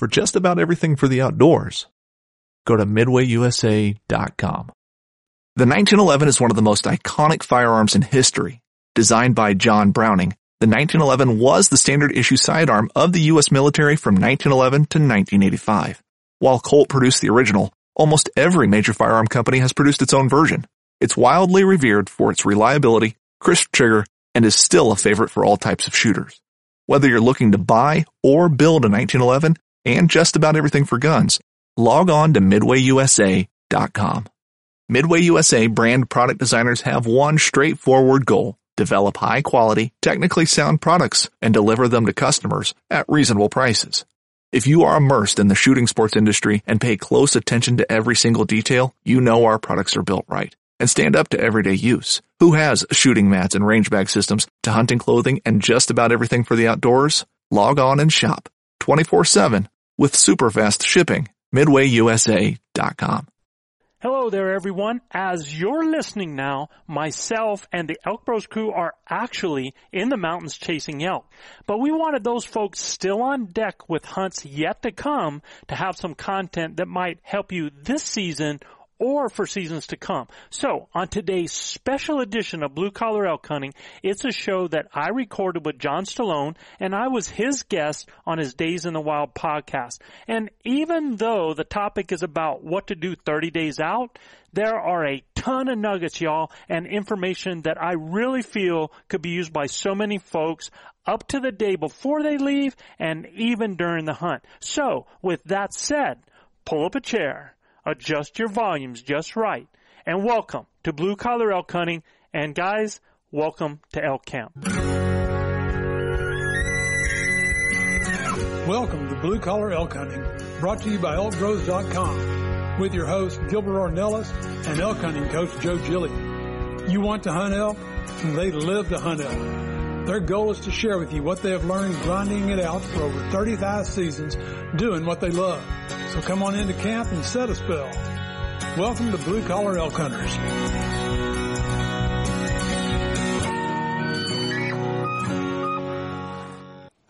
for just about everything for the outdoors, go to midwayusa.com. The 1911 is one of the most iconic firearms in history. Designed by John Browning, the 1911 was the standard issue sidearm of the U.S. military from 1911 to 1985. While Colt produced the original, almost every major firearm company has produced its own version. It's wildly revered for its reliability, crisp trigger, and is still a favorite for all types of shooters. Whether you're looking to buy or build a 1911 and just about everything for guns, log on to midwayusa.com. Midway USA brand product designers have one straightforward goal, develop high quality, technically sound products and deliver them to customers at reasonable prices. If you are immersed in the shooting sports industry and pay close attention to every single detail, you know our products are built right and stand up to everyday use. Who has shooting mats and range bag systems to hunting clothing and just about everything for the outdoors? Log on and shop 24-7 with super fast shipping. MidwayUSA.com. Hello there, everyone. As you're listening now, myself and the Elk Bros crew are actually in the mountains chasing elk. But we wanted those folks still on deck with hunts yet to come to have some content that might help you this season or for seasons to come. So, on today's special edition of Blue Collar Elk Hunting, it's a show that I recorded with John Stallone and I was his guest on his Days in the Wild podcast. And even though the topic is about what to do 30 days out, there are a ton of nuggets, y'all, and information that I really feel could be used by so many folks up to the day before they leave and even during the hunt. So, with that said, pull up a chair adjust your volumes just right, and welcome to Blue Collar Elk Hunting, and guys, welcome to Elk Camp. Welcome to Blue Collar Elk Hunting, brought to you by ElkBros.com, with your host Gilbert Ornelas and elk hunting coach Joe Gilly. You want to hunt elk? They live to hunt elk. Their goal is to share with you what they have learned grinding it out for over 35 seasons, doing what they love. So come on into camp and set a spell. Welcome to Blue Collar Elk Hunters.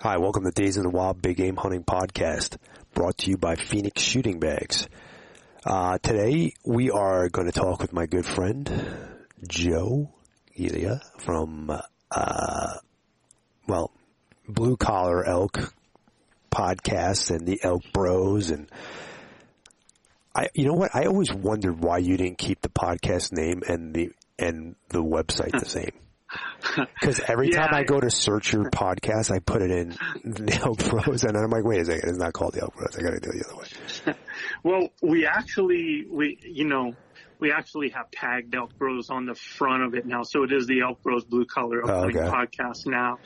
Hi, welcome to Days in the Wild Big Game Hunting Podcast, brought to you by Phoenix Shooting Bags. Uh, today we are going to talk with my good friend Joe Elia from, uh, well, Blue Collar Elk podcasts and the Elk Bros and I you know what I always wondered why you didn't keep the podcast name and the and the website the same. Because every yeah, time I go to search your podcast, I put it in the Elk Bros, and I'm like, wait a second, it's not called the Elk Bros. I got to do it the other way. well, we actually, we you know, we actually have tagged Elk Bros on the front of it now. So it is the Elk Bros Blue Collar oh, okay. podcast now.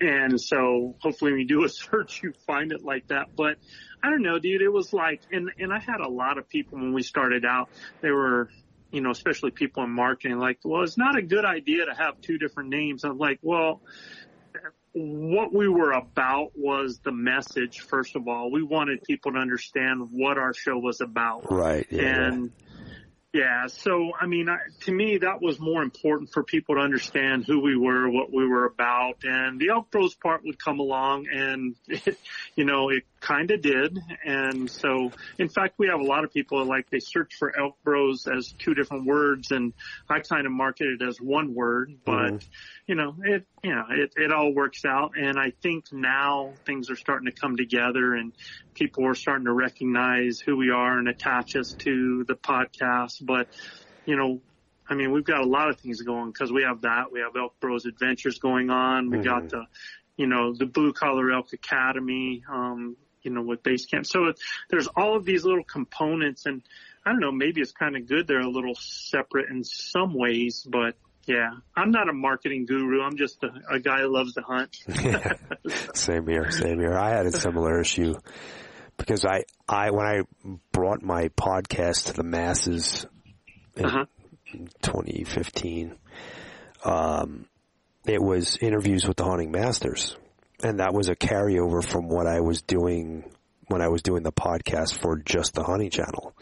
And so hopefully when you do a search, you find it like that. But I don't know, dude. It was like, and, and I had a lot of people when we started out, they were, you know, especially people in marketing, like, well, it's not a good idea to have two different names. I'm like, well, what we were about was the message, first of all. We wanted people to understand what our show was about. Right. Yeah, and, yeah. So, I mean, I, to me, that was more important for people to understand who we were, what we were about, and the Bros part would come along, and it, you know, it kind of did. And so, in fact, we have a lot of people like they search for Elk Bros as two different words, and I kind of market it as one word, but. Mm-hmm you know, it, you know, it, it all works out. And I think now things are starting to come together and people are starting to recognize who we are and attach us to the podcast. But, you know, I mean, we've got a lot of things going because we have that. We have Elk Bros Adventures going on. We mm-hmm. got the, you know, the Blue Collar Elk Academy, um, you know, with base camp. So it, there's all of these little components and I don't know, maybe it's kind of good they're a little separate in some ways, but yeah, I'm not a marketing guru. I'm just a, a guy who loves to hunt. same here, same here. I had a similar issue because I, I when I brought my podcast to the masses in uh-huh. 2015, um, it was interviews with the hunting masters, and that was a carryover from what I was doing when I was doing the podcast for just the Honey channel.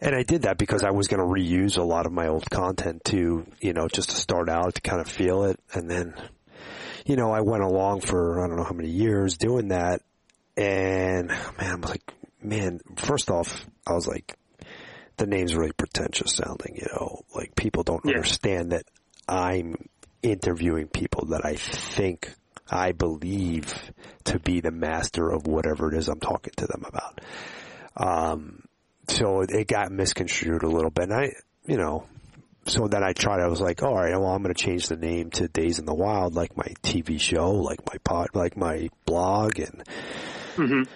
And I did that because I was going to reuse a lot of my old content to, you know, just to start out to kind of feel it. And then, you know, I went along for I don't know how many years doing that. and man, I'm like, man, first off, I was like, the name's really pretentious sounding, you know, like people don't Yeah. understand that I'm interviewing people that I think I believe to be the master of whatever it is I'm talking to them about. Um, so it got misconstrued a little bit. And I, you know, so then I tried, I was like, all right, well, I'm going to change the name to Days in the Wild, like my TV show, like my pod, like my blog and,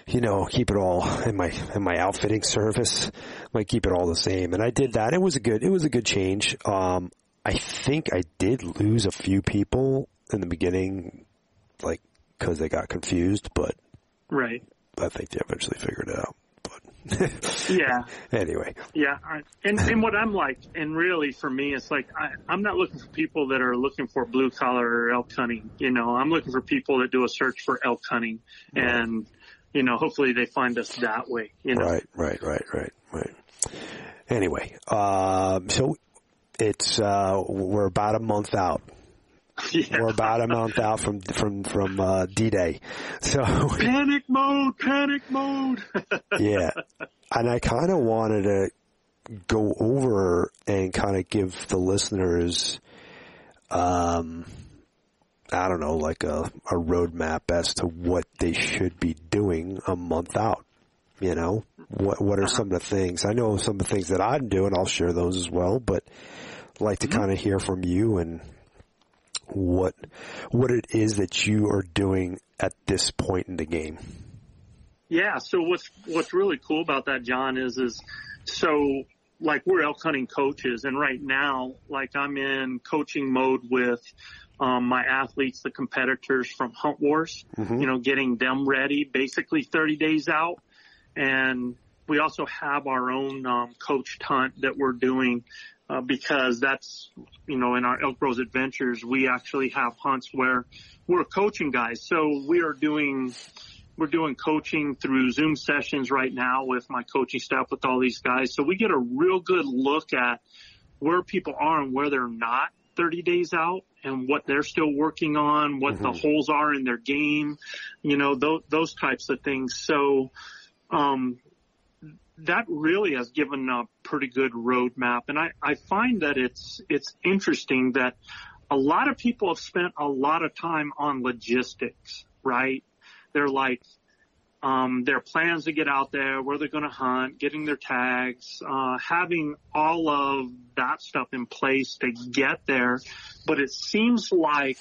you know, keep it all in my, in my outfitting service, like keep it all the same. And I did that. It was a good, it was a good change. Um, I think I did lose a few people in the beginning, like, cause they got confused, but Right. I think they eventually figured it out. But Yeah. anyway, Yeah, I, and and what I'm like, and really for me, it's like I, I'm not looking for people that are looking for blue collar or elk hunting. You know, I'm looking for people that do a search for elk hunting, and you know, hopefully they find us that way. You know, Right, right, right, right, right. Anyway, um, so it's uh, we're about a month out. yeah. We're about a month out from from from uh, D-Day. So panic mode, panic mode. yeah, and I kind of wanted to go over and kind of give the listeners, um, I don't know, like a a roadmap as to what they should be doing a month out. You know, what what are some of the things? I know some of the things that I'm doing. I'll share those as well, but I'd like to kind of hear from you and what what it is that you are doing at this point in the game. Yeah. So what's what's really cool about that, John, is is so like we're elk hunting coaches, and right now, like I'm in coaching mode with um, my athletes, the competitors from Hunt Wars. You know, getting them ready, basically 30 days out, and we also have our own um, coached hunt that we're doing. Uh, because that's, you know, in our Elk Bros adventures, we actually have hunts where we're coaching guys. So we are doing we're doing coaching through Zoom sessions right now with my coaching staff with all these guys. So we get a real good look at where people are and where they're not 30 days out and what they're still working on, what the holes are in their game, you know, those, those types of things. So, um, that really has given a pretty good roadmap. And I, I find that it's, it's interesting that a lot of people have spent a lot of time on logistics, right? They're like, um, their plans to get out there, where they're going to hunt, getting their tags, uh, having all of that stuff in place to get there. But it seems like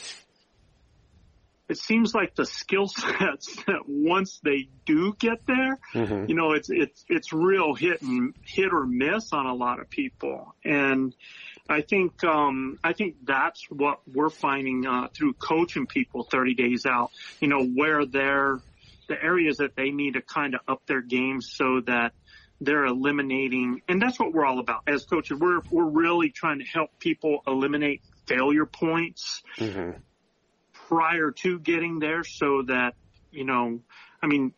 it seems like the skill sets that once they do get there, you know, it's it's it's real hit and hit or miss on a lot of people. And I think um, I think that's what we're finding uh, through coaching people 30 days out. You know, where they're the areas that they need to kind of up their game so that they're eliminating, and that's what we're all about as coaches. We're we're really trying to help people eliminate failure points prior to getting there, so that you know, I mean,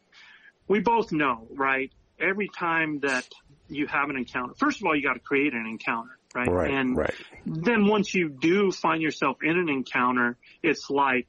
we both know, right? Every time that you have an encounter, first of all, you got to create an encounter, right? Right, and right. then once you do find yourself in an encounter, it's like,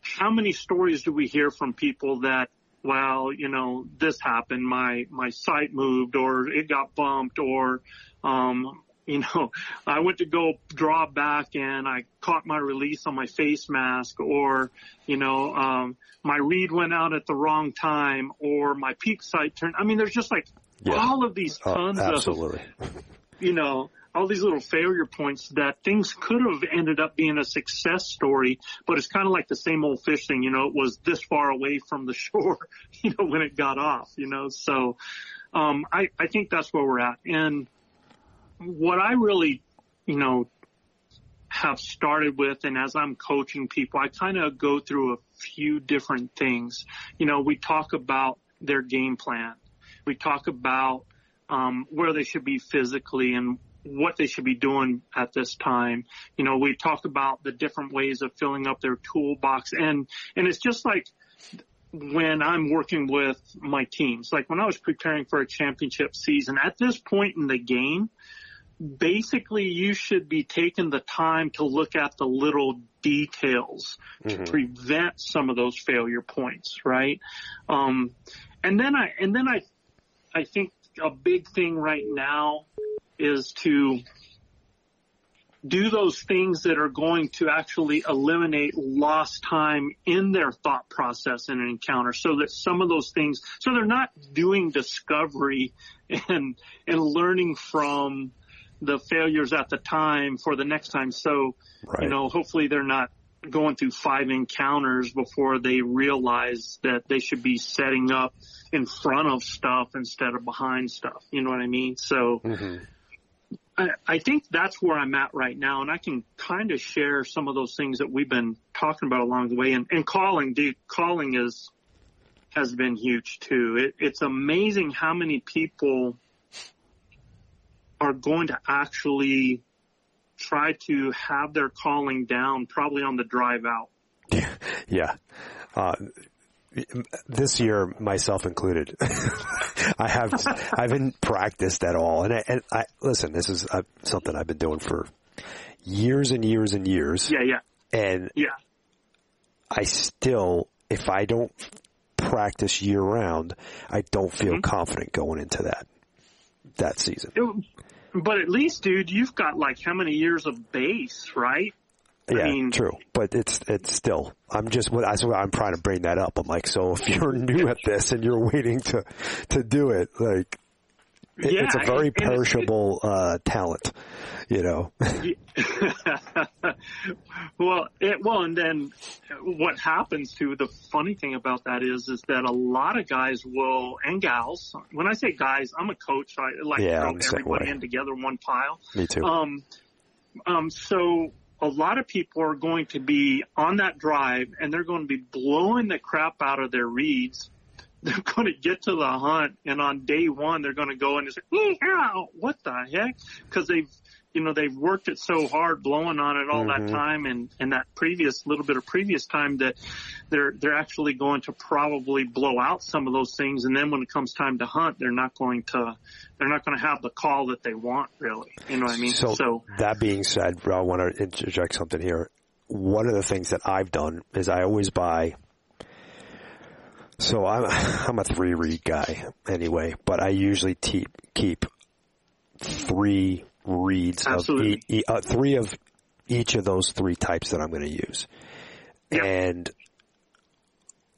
how many stories do we hear from people that, well, you know, this happened, my, my sight moved or it got bumped or, um, you know, I went to go draw back and I caught my release on my face mask or, you know, um, my reed went out at the wrong time or my peep sight turned. I mean, there's just like Yeah. all of these Oh, tons of absolutely. you know, all these little failure points that things could have ended up being a success story, but it's kind of like the same old fish thing, you know, it was this far away from the shore, you know, when it got off, you know, so, um, I, I think that's where we're at. And what I really, you know, have started with and as I'm coaching people, I kind of go through a few different things. You know, we talk about their game plan. We talk about um, where they should be physically and what they should be doing at this time. You know, we talk about the different ways of filling up their toolbox and, and it's just like when I'm working with my teams, like when I was preparing for a championship season, at this point in the game, basically you should be taking the time to look at the little details Mhm. to prevent some of those failure points, right? Um, and then I, and then I, I think a big thing right now is to do those things that are going to actually eliminate lost time in their thought process in an encounter so that some of those things, so they're not doing discovery and, and learning from the failures at the time for the next time. So, Right. you know, hopefully they're not going through five encounters before they realize that they should be setting up in front of stuff instead of behind stuff. You know what I mean? So hmm I, I think that's where I'm at right now. And I can kind of share some of those things that we've been talking about along the way and, and calling, dude, calling is, has been huge too. It, it's amazing how many people are going to actually try to have their calling down probably on the drive out. Yeah. Uh, this year, myself included, I have I haven't practiced at all. And I, and I listen. This is uh, something I've been doing for years and years and years. Yeah, yeah, And yeah. I still, if I don't practice year round, I don't feel Mm-hmm. confident going into that that season. It- but at least, dude, you've got like how many years of base, right? Yeah, mean- true. But it's it's still. I'm just. what That's why I'm trying to bring that up. I'm like, so if you're new at this and you're waiting to to do it, like it- Yeah, it's a very it's- perishable uh, talent. You know. well, it, well, and then what happens to the funny thing about that is, is that a lot of guys will and gals. When I say guys, I'm a coach. I like Yeah, to throw everybody way. in together in one pile. Me too. Um, um, so a lot of people are going to be on that drive and they're going to be blowing the crap out of their reeds. They're going to get to the hunt and on day one, they're going to go and say, "Ow, what the heck? Cause they've, you know, they've worked it so hard blowing on it all Mhm. that time and, and that previous little bit of previous time that they're, they're actually going to probably blow out some of those things. And then when it comes time to hunt, they're not going to, they're not going to have the call that they want really. You know what I mean? So, So, that being said, I want to interject something here. One of the things that I've done is I always buy. So I'm I'm a three reed guy anyway, but I usually keep keep three reeds Absolutely. of e- e- uh, three of each of those three types that I'm going to use, Yep. and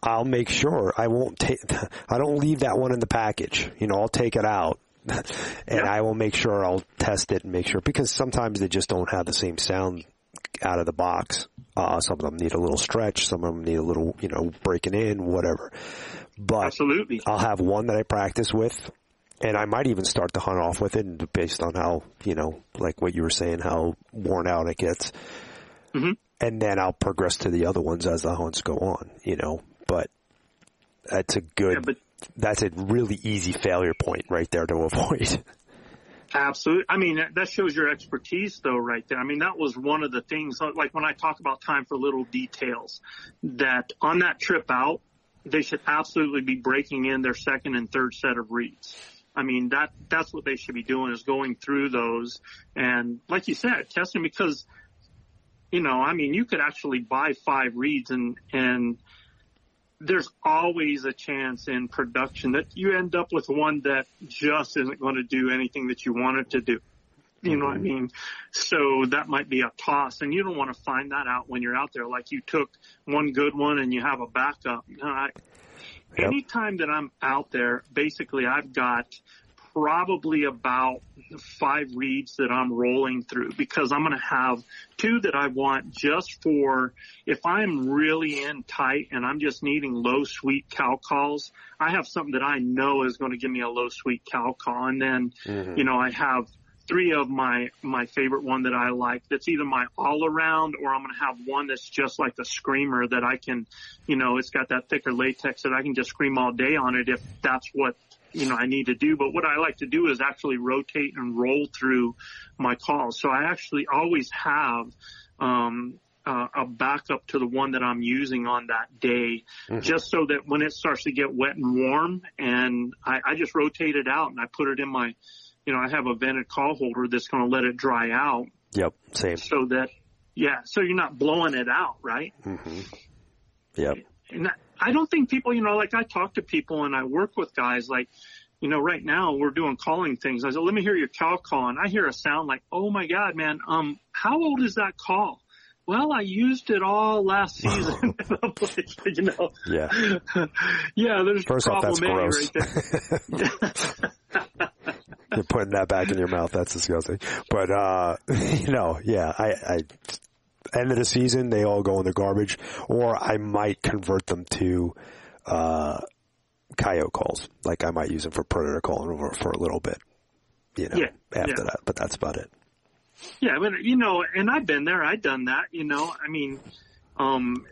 I'll make sure I won't take. I don't leave that one in the package. You know, I'll take it out, and Yep. I will make sure I'll test it and make sure because sometimes they just don't have the same sound out of the box. Uh, some of them need a little stretch. Some of them need a little, you know, breaking in, whatever. But Absolutely. I'll have one that I practice with, and I might even start to hunt off with it based on how, you know, like what you were saying, how worn out it gets. Mhm. And then I'll progress to the other ones as the hunts go on, you know, but that's a good, Yeah, but that's a really easy failure point right there to avoid. Absolutely. I mean, that- shows your expertise though, right there. I mean, that was one of the things, like when I talk about time for little details, that on that trip out, they should absolutely be breaking in their second and third set of reeds. I mean, that, that's what they should be doing is going through those and like you said, testing because, you know, I mean, you could actually buy five reeds and, and there's always a chance in production that you end up with one that just isn't going to do anything that you want it to do. You know what I mm-hmm. mean? So that might be a toss and you don't want to find that out when you're out there. Like you took one good one and you have a backup. No, I, Yep. Anytime that I'm out there, basically I've got probably about five reeds that I'm rolling through because I'm going to have two that I want just for if I'm really in tight and I'm just needing low sweet cow calls, I have something that I know is going to give me a low sweet cow call. And then, mm-hmm. you know, I have three of my, my favorite one that I like that's either my all around or I'm going to have one that's just like the screamer that I can, you know, it's got that thicker latex that I can just scream all day on it if that's what you know, I need to do. But what I like to do is actually rotate and roll through my calls. So I actually always have, um, uh, a backup to the one that I'm using on that day, just so that when it starts to get wet and warm and I, I just rotate it out and I put it in my, you know, I have a vented call holder that's going to let it dry out Yep. Same. so that, yeah, so you're not blowing it out, right? hmm Yep. And I- I don't think people, you know, like I talk to people and I work with guys like, you know, right now we're doing calling things. I said, let me hear your cow call. And I hear a sound like, oh my God, man, um, how old is that call? Well, I used it all last season. Like, you know, Yeah. yeah, there's First off, that's gross. right there. You're putting that back in your mouth. That's disgusting. But, uh, you know, yeah, I, I, end of the season, they all go in the garbage or I might convert them to, uh, coyote calls. Like I might use them for predator calling for, for a little bit, you know, Yeah, after yeah. that, but that's about it. Yeah, but you know, and I've been there. I've done that. You know, I mean, um,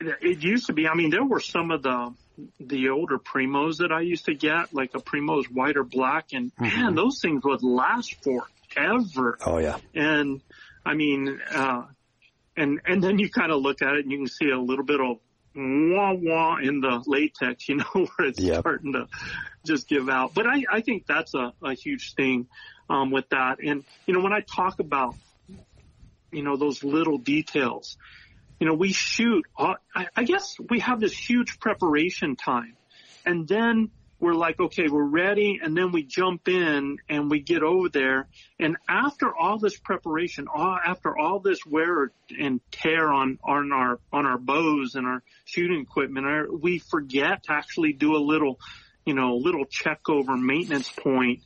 it used to be. I mean, there were some of the the older Primos that I used to get, like a Primo's white or black, and man, those things would last forever. Oh yeah. And I mean, uh, and and then you kind of look at it and you can see a little bit of wah wah in the latex, you know, where it's Yep. starting to just give out. But I, I think that's a, a huge thing um, with that. And you know, when I talk about you know those little details, you know, we shoot. Uh, I, I guess we have this huge preparation time, and then we're like, okay, we're ready, and then we jump in and we get over there, and after all this preparation, all, after all this wear and tear on on our on our bows and our shooting equipment, our, we forget to actually do a little, you know, little check over maintenance point.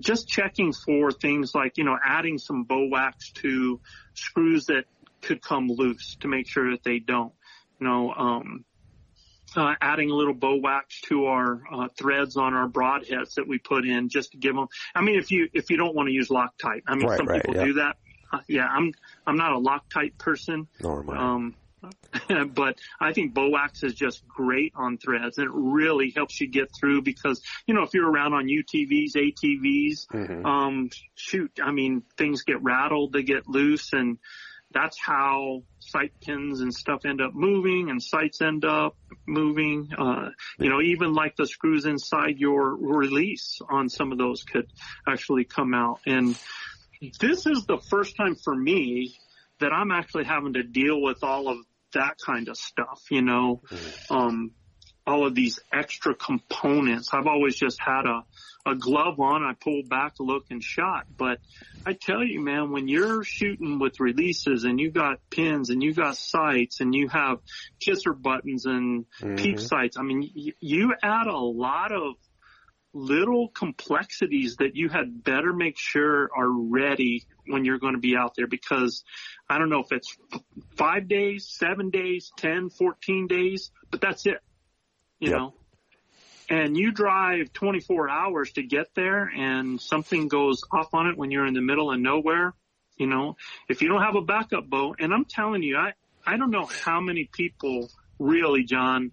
Just checking for things like, you know, adding some bow wax to screws that could come loose to make sure that they don't, you know, um, uh, adding a little bow wax to our uh, threads on our broadheads that we put in just to give them. I mean, if you if you don't want to use Loctite, I mean, Right, some right, people yeah. do that. Uh, yeah, I'm I'm not a Loctite person. Nor am I. Um, but I think bow wax is just great on threads and it really helps you get through because, you know, if you're around on UTVs, ATVs, Mhm. um, shoot, I mean, things get rattled, they get loose and that's how sight pins and stuff end up moving and sights end up moving. Uh, you know, even like the screws inside your release on some of those could actually come out. And this is the first time for me that I'm actually having to deal with all of that kind of stuff, you know, um, all of these extra components. I've always just had a, a glove on. I pulled back, look and shot. But I tell you, man, when you're shooting with releases and you got pins and you got sights and you have kisser buttons and mm-hmm. peep sights, I mean, y- you add a lot of little complexities that you had better make sure are ready when you're going to be out there because I don't know if it's five days, seven days, 10, 14 days, but that's it, you Yep. know, and you drive 24 hours to get there and something goes off on it when you're in the middle of nowhere, you know, if you don't have a backup boat, and I'm telling you, I, I don't know how many people really, John,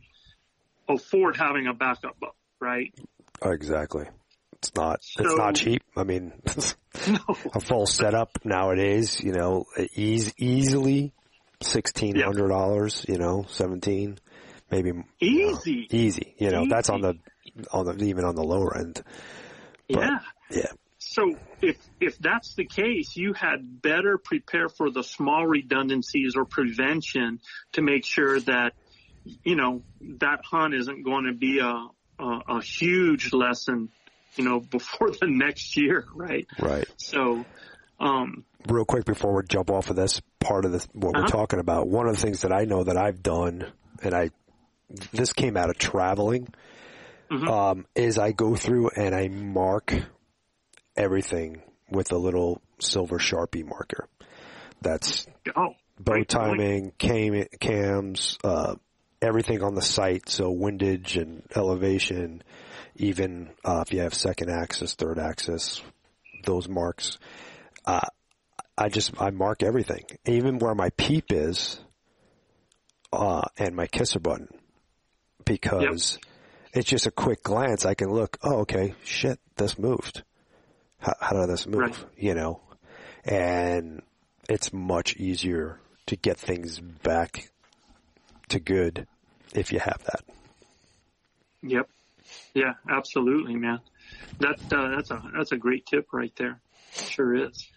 afford having a backup boat, right? Oh, exactly. It's not. it's not cheap. I mean, No. a full setup nowadays, you know, eas easily sixteen hundred dollars. You know, seventeen, maybe you know, Easy. easy. You know, that's on the on the even on the lower end. But, Yeah. Yeah. So if if that's the case, you had better prepare for the small redundancies or prevention to make sure that you know that hunt isn't going to be a a, a huge lesson, you know, before the next year, right? Right. So, um, Real quick before we jump off of this part of this, what we're Uh-huh. talking about, one of the things that I know that I've done, and I, this came out of traveling, Mhm. um, is I go through and I mark everything with a little silver Sharpie marker. That's oh, bow timing, cam, cams, uh, everything on the sight. So windage and elevation, even uh, if you have second axis, third axis, those marks. Uh, I just I mark everything, even where my peep is, uh, and my kisser button, because it's just a quick glance. I can look. Oh, okay, shit, this moved. How, how did this move? Right. You know, and it's much easier to get things back to good if you have that. Yep. Yeah, absolutely, man. That uh, that's a that's a great tip right there. Sure is.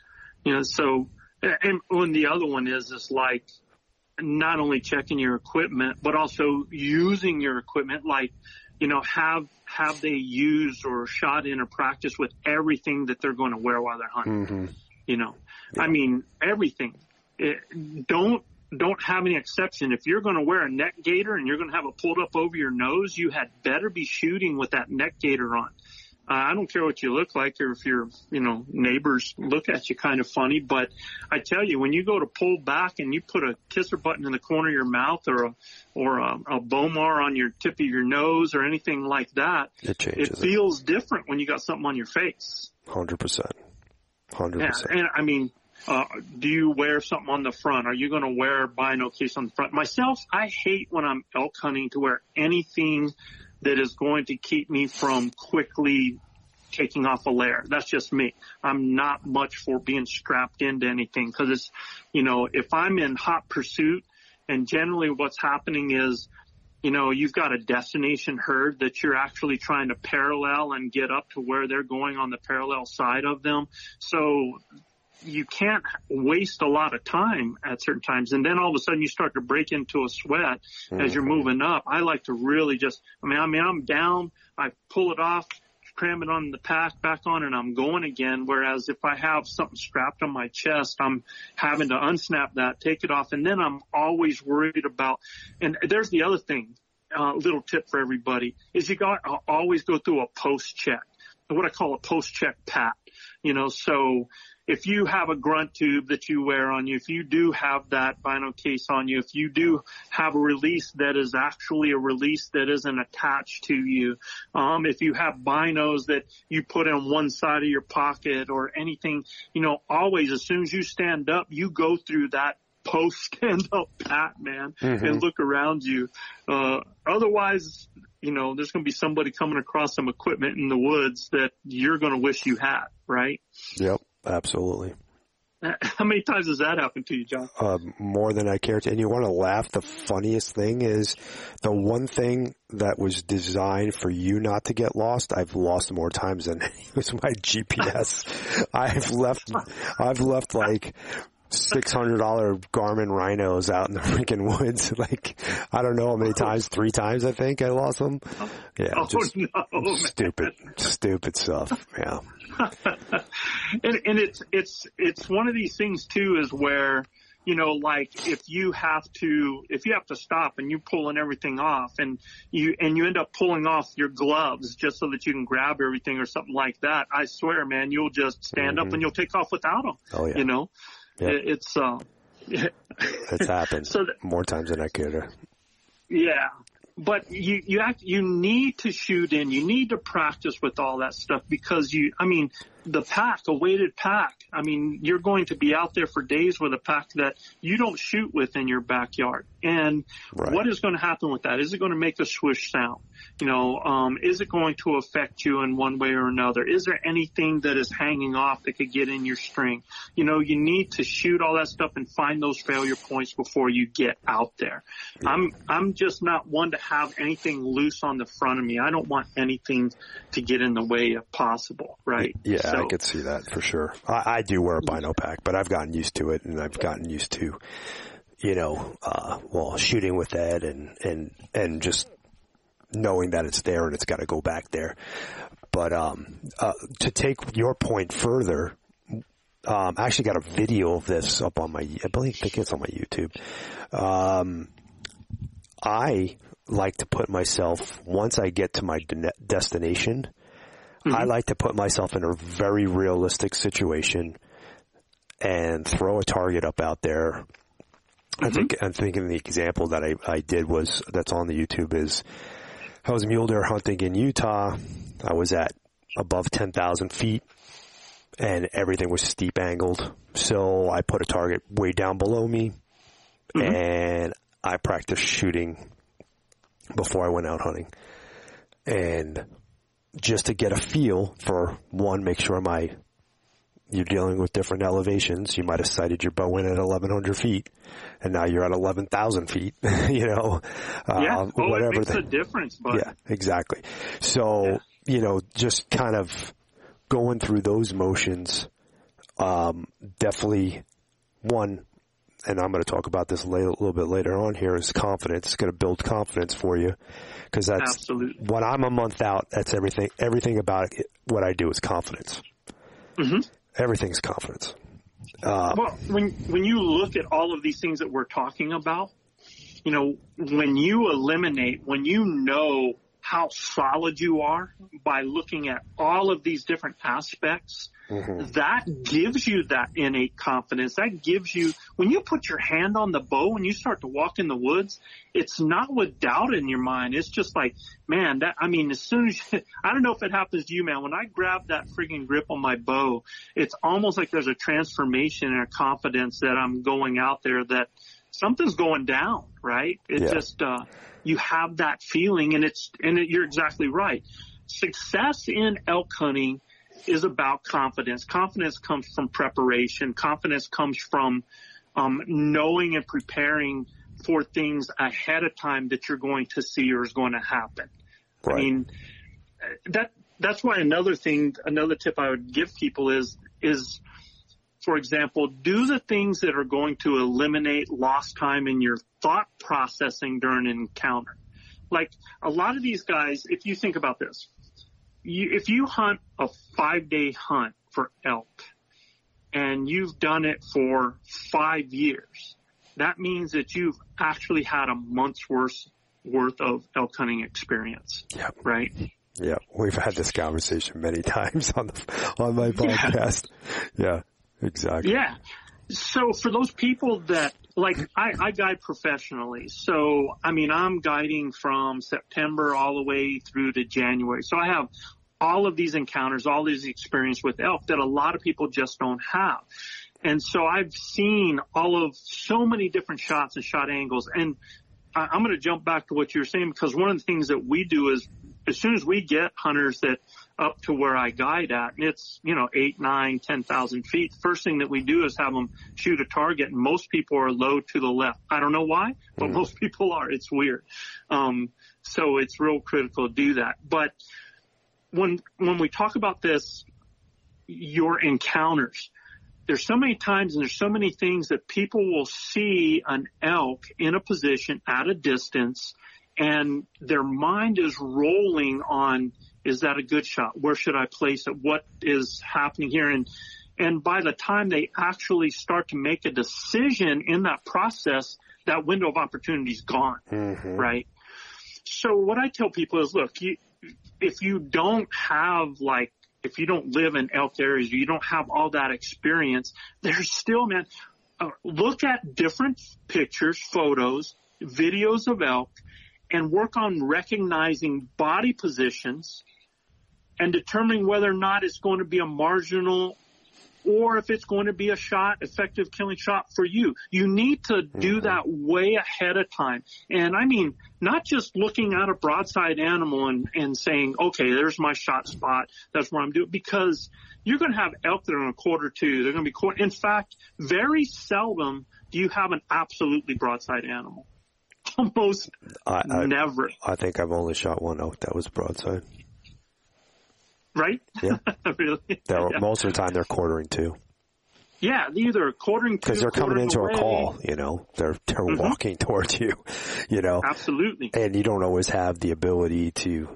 You know, so and when the other one is is like not only checking your equipment but also using your equipment like you know have have they used or shot in or practiced with everything that they're going to wear while they're hunting Mm-hmm. you know? I mean everything. It, don't don't have any exception. If you're going to wear a neck gaiter and you're going to have it pulled up over your nose you had better be shooting with that neck gaiter on I don't care what you look like or if your, you know, neighbors look at you kind of funny, but I tell you, when you go to pull back and you put a kisser button in the corner of your mouth or a, or a, a bomar on your tip of your nose or anything like that, It changes it feels different when you got something on your face. Hundred percent. Hundred Yeah, percent. and I mean, uh, do you wear something on the front? Are you going to wear a bino case on the front? Myself, I hate when I'm elk hunting to wear anything that is going to keep me from quickly taking off a layer. That's just me. I'm not much for being strapped into anything because it's, you know, if I'm in hot pursuit and generally what's happening is, you know, you've got a destination herd that you're actually trying to parallel and get up to where they're going on the parallel side of them. So you can't waste a lot of time at certain times. And then all of a sudden you start to break into a sweat as you're moving up. I like to really just, I mean, I mean, I'm down, I pull it off, cram it on the pack back on and I'm going again. Whereas if I have something strapped on my chest, I'm having to unsnap that, take it off. And then I'm always worried about, and there's the other thing, uh, little tip for everybody is you got to always go through a post check, what I call a post check pat, you know, so if you have a grunt tube that you wear on you, if you do have that bino case on you, if you do have a release that is actually a release that isn't attached to you, um, if you have binos that you put in one side of your pocket or anything, you know, always as soon as you stand up, you go through that post stand up pat, man, and look around you. Uh, otherwise, you know, there's going to be somebody coming across some equipment in the woods that you're going to wish you had, right? Yep. Absolutely. How many times has that happened to you, John? uh, more than I care to. And you want to laugh? The funniest thing is the one thing that was designed for you not to get lost. I've lost more times than it was my GPS. I've left, I've left like six hundred dollar Garmin Rinos out in the freaking woods. Like I don't know how many times. Three times I think I lost them. Yeah, Oh just oh, no, man. stupid, stupid stuff. Yeah. and, and it's it's it's one of these things too is where you know like if you have to if you have to stop and you're pulling everything off and you and you end up pulling off your gloves just so that you can grab everything or something like that i swear man you'll just stand up mm-hmm. and you'll take off without them Oh yeah. you know Yep. It- it's uh It's happened So that- more times than I care to. Yeah. But you, you act, you need to shoot in, you need to practice with all that stuff because you, I mean, the pack, a weighted pack, I mean, you're going to be out there for days with a pack that you don't shoot with in your backyard. And Right. what is going to happen with that? Is it going to make a swish sound? You know, um, is it going to affect you in one way or another? Is there anything that is hanging off that could get in your string? You know, you need to shoot all that stuff and find those failure points before you get out there. I'm, I'm just not one to have anything loose on the front of me. I don't want anything to get in the way if possible, right? Yeah, So- could see that for sure. I, I do wear a bino pack, but I've gotten used to it and I've gotten used to, you know, uh, well, shooting with that and, and, and just knowing that it's there and it's got to go back there. But, um, uh, to take your point further, um, I actually got a video of this up on my, I believe, I think it's on my YouTube. Um, I like to put myself, once I get to my de- destination, Mm-hmm. I like to put myself in a very realistic situation and throw a target up out there. I mm-hmm. think, I'm thinking the example that I, I did was, that's on the YouTube is, I was mule deer hunting in Utah. I was at above 10,000 feet and everything was steep angled. So I put a target way down below me mm-hmm. and I practiced shooting before I went out hunting. And just to get a feel for one, make sure my, you're dealing with different elevations. You might have sighted your bow in at 1100 feet and now you're at 11,000 feet, you know, yeah. uh, oh, whatever. it makes the- a difference, but yeah, exactly. So, Yeah. you know, just kind of going through those motions, um, definitely one, and I'm going to talk about this a little bit later on here is confidence. It's going to build confidence for you because that's Absolutely. when I'm a month out. That's everything. Everything about it, what I do is confidence. Mhm. Everything's confidence. Uh, Well, when when you look at all of these things that we're talking about, you know, when you eliminate, when you know how solid you are by looking at all of these different aspects, mm-hmm. that gives you that innate confidence. That gives you, when you put your hand on the bow and you start to walk in the woods, it's not with doubt in your mind. It's just like, man, that, I mean, as soon as, you, I don't know if it happens to you, man, when I grab that friggin' grip on my bow, it's almost like there's a transformation and a confidence that I'm going out there that something's going down, right? It Yeah. just, uh, you have that feeling and it's, and it, you're exactly right. Success in elk hunting is about confidence. Confidence comes from preparation. Confidence comes from, um, knowing and preparing for things ahead of time that you're going to see or is going to happen. I mean, that that's why another thing, another tip I would give people is is, for example, do the things that are going to eliminate lost time in your thought processing during an encounter. Like a lot of these guys, if you think about this, you, if you hunt a five day hunt for elk and you've done it for five years, that means that you've actually had a month's worth worth of elk hunting experience, Yep. right? Yeah, we've had this conversation many times on the on my podcast. Yeah, exactly. Yeah. So for those people that like I, I guide professionally, so I mean I'm guiding from September all the way through to January. So I have all of these encounters, all these experience with elk that a lot of people just don't have. And so I've seen all of so many different shots and shot angles. And I, I'm going to jump back to what you were saying because one of the things that we do is as soon as we get hunters that up to where I guide at, and it's, you know, eight, nine, ten thousand feet, first thing that we do is have them shoot a target and most people are low to the left. I don't know why, but most people are. It's weird. Um, so it's real critical to do that. But when, when we talk about this, your encounters, there's so many times and there's so many things that people will see an elk in a position at a distance and their mind is rolling on is that a good shot? Where should I place it? What is happening here? And and by the time they actually start to make a decision in that process, that window of opportunity is gone, Mhm. right? So what I tell people is, look, you, if you don't have like, if you don't live in elk areas, you don't have all that experience, there's still, man, uh, look at different pictures, photos, videos of elk and work on recognizing body positions and determining whether or not it's going to be a marginal or if it's going to be a shot, effective killing shot for you. You need to do mm-hmm. that way ahead of time. And I mean, not just looking at a broadside animal and, and saying, okay, there's my shot spot. That's where I'm doing, because you're going to have elk that are in a quarter two. They're going to be quarter. In fact, very seldom do you have an absolutely broadside animal. Almost I, I never, I think I've only shot one oak that was broadside. right? Yeah. really? They're, yeah. Most of the time they're quartering to. yeah, either quartering because they're coming into away. a call. You know, they're they're Mhm. walking towards you. You know, Absolutely. and you don't always have the ability to.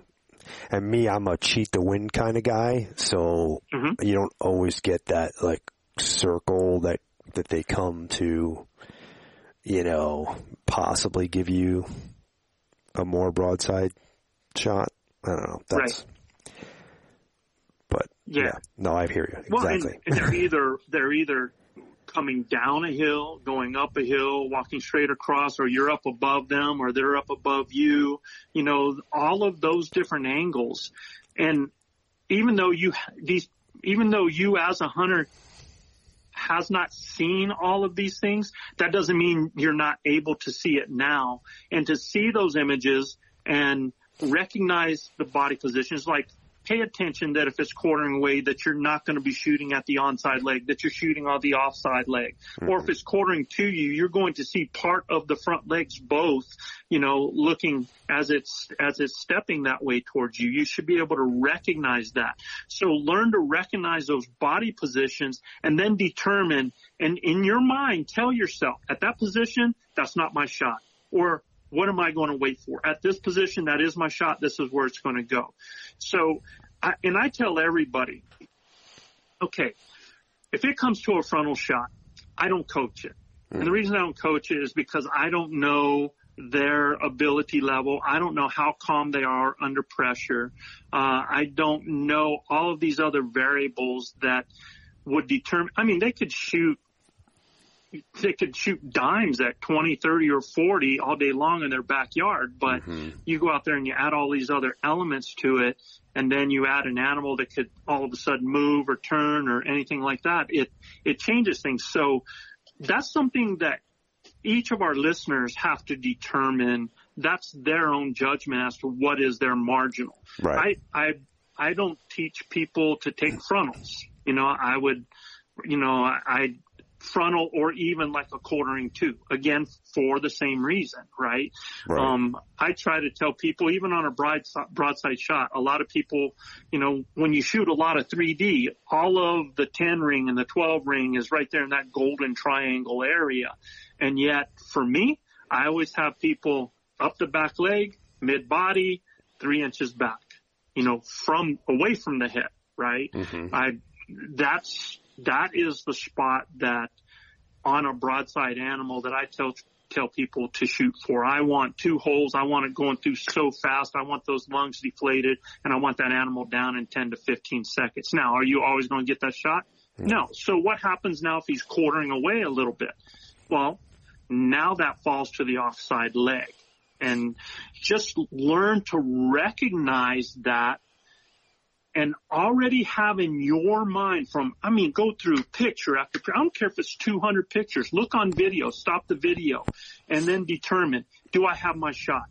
And me, I'm a cheat the wind kind of guy, so Mhm. you don't always get that like circle that that they come to. You know, possibly give you a more broadside shot. I don't know. That's. But Yeah. yeah. no, I hear you Well, exactly. and they're either they're either coming down a hill, going up a hill, walking straight across, or you're up above them, or they're up above you. You know, all of those different angles. And even though you these, even though you as a hunter has not seen all of these things, that doesn't mean you're not able to see it now. And to see those images and recognize the body positions, like pay attention that if it's quartering away, that you're not going to be shooting at the onside leg, that you're shooting on the offside leg. Mm-hmm. Or if it's quartering to you, you're going to see part of the front legs both, you know, looking as it's, as it's stepping that way towards you. You should be able to recognize that. So learn to recognize those body positions and then determine and in your mind tell yourself at that position, that's not my shot. Or what am I going to wait for? At this position, that is my shot. This is where it's going to go. So, I, and I tell everybody, okay, if it comes to a frontal shot, I don't coach it. And the reason I don't coach it is because I don't know their ability level. I don't know how calm they are under pressure. Uh, I don't know all of these other variables that would determine. I mean, they could shoot they could shoot dimes at 20, 30 or 40 all day long in their backyard. But mm-hmm. you go out there and you add all these other elements to it and then you add an animal that could all of a sudden move or turn or anything like that. It, it changes things. So that's something that each of our listeners have to determine that's their own judgment as to what is their marginal. Right. I, I, I don't teach people to take frontals. You know, I would, you know, I, frontal or even like a quartering to. Again, for the same reason, right? right. Um, I try to tell people, even on a broadside, broadside shot, a lot of people, you know, when you shoot a lot of 3D, all of the 10 ring and the 12 ring is right there in that golden triangle area. And yet for me, I always have people up the back leg, mid body, three inches back, you know, from away from the hip, right? Mm-hmm. I, that's that is the spot that on a broadside animal that I tell tell people to shoot for. I want two holes. I want it going through so fast. I want those lungs deflated and I want that animal down in 10 to 15 seconds. Now, are you always going to get that shot? Hmm. No. So what happens now if he's quartering away a little bit? Well, now that falls to the offside leg and just learn to recognize that and already have in your mind from, I mean, go through picture after picture. I don't care if it's 200 pictures. Look on video, stop the video, and then determine, do I have my shot?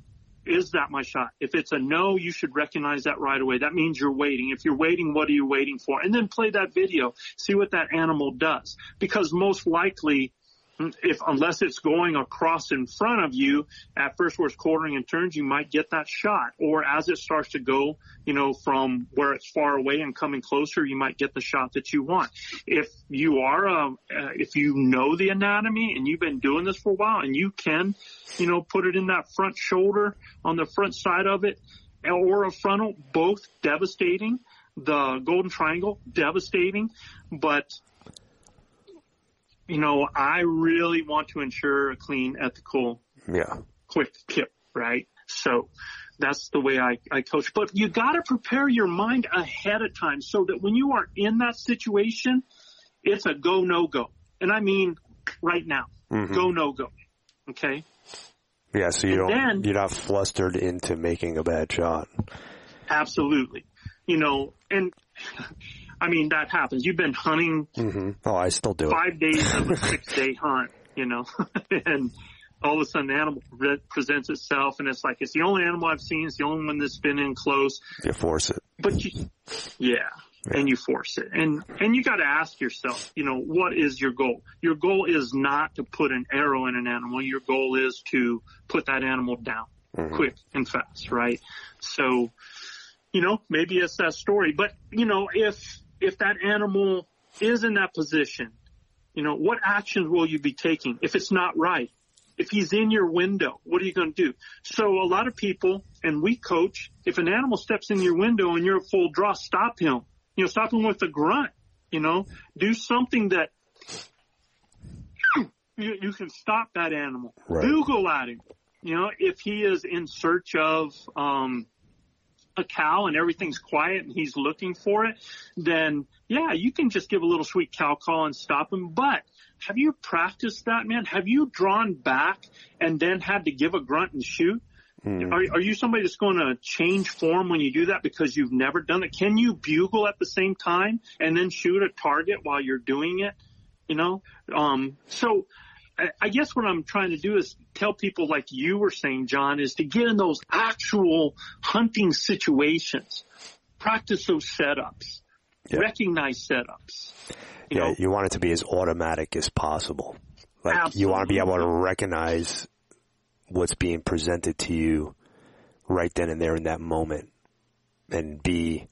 Is that my shot? If it's a no, you should recognize that right away. That means you're waiting. If you're waiting, what are you waiting for? And then play that video. See what that animal does. Because most likely if unless it's going across in front of you at first where it's quartering and turns, you might get that shot. Or as it starts to go, you know, from where it's far away and coming closer, you might get the shot that you want. If you are, um, uh, if you know the anatomy and you've been doing this for a while and you can, you know, put it in that front shoulder on the front side of it or a frontal, both devastating. The golden triangle, devastating, but you know, I really want to ensure a clean, ethical, yeah, quick tip, right? So that's the way I, I coach. But you got to prepare your mind ahead of time so that when you are in that situation, it's a go, no go. And I mean right now, mm-hmm. go, no go. Okay. Yeah. So you and don't, then, you're not flustered into making a bad shot. Absolutely. You know, and I mean, that happens. You've been hunting. Mm-hmm. Oh, I still do five it. days of a six day hunt, you know, and all of a sudden the animal presents itself and it's like, it's the only animal I've seen. It's the only one that's been in close. You force it. But you, yeah. Yeah. and you force it. And and you got to ask yourself, you know, what is your goal? Your goal is not to put an arrow in an animal. Your goal is to put that animal down mm-hmm. quick and fast, right? So, you know, maybe it's that story. But you know, if if that animal is in that position, you know, what actions will you be taking if it's not right? If he's in your window, what are you going to do? So a lot of people, and we coach, if an animal steps in your window and you're a full draw, stop him. You know, stop him with a grunt. You know, do something that you, you can stop that animal. Right. Bugle at him. You know, if he is in search of, um, a cow and everything's quiet and he's looking for it, then yeah, you can just give a little sweet cow call and stop him. But have you practiced that, man? Have you drawn back and then had to give a grunt and shoot? Mm. Are, are you somebody that's going to change form when you do that because you've never done it? Can you bugle at the same time and then shoot a target while you're doing it? You know, um, so I guess what I'm trying to do is tell people like you were saying, John, is to get in those actual hunting situations. practice those setups, Yeah. recognize setups. You yeah, know, you want it to be as automatic as possible. Like you want to be able to recognize what's being presented to you right then and there in that moment and be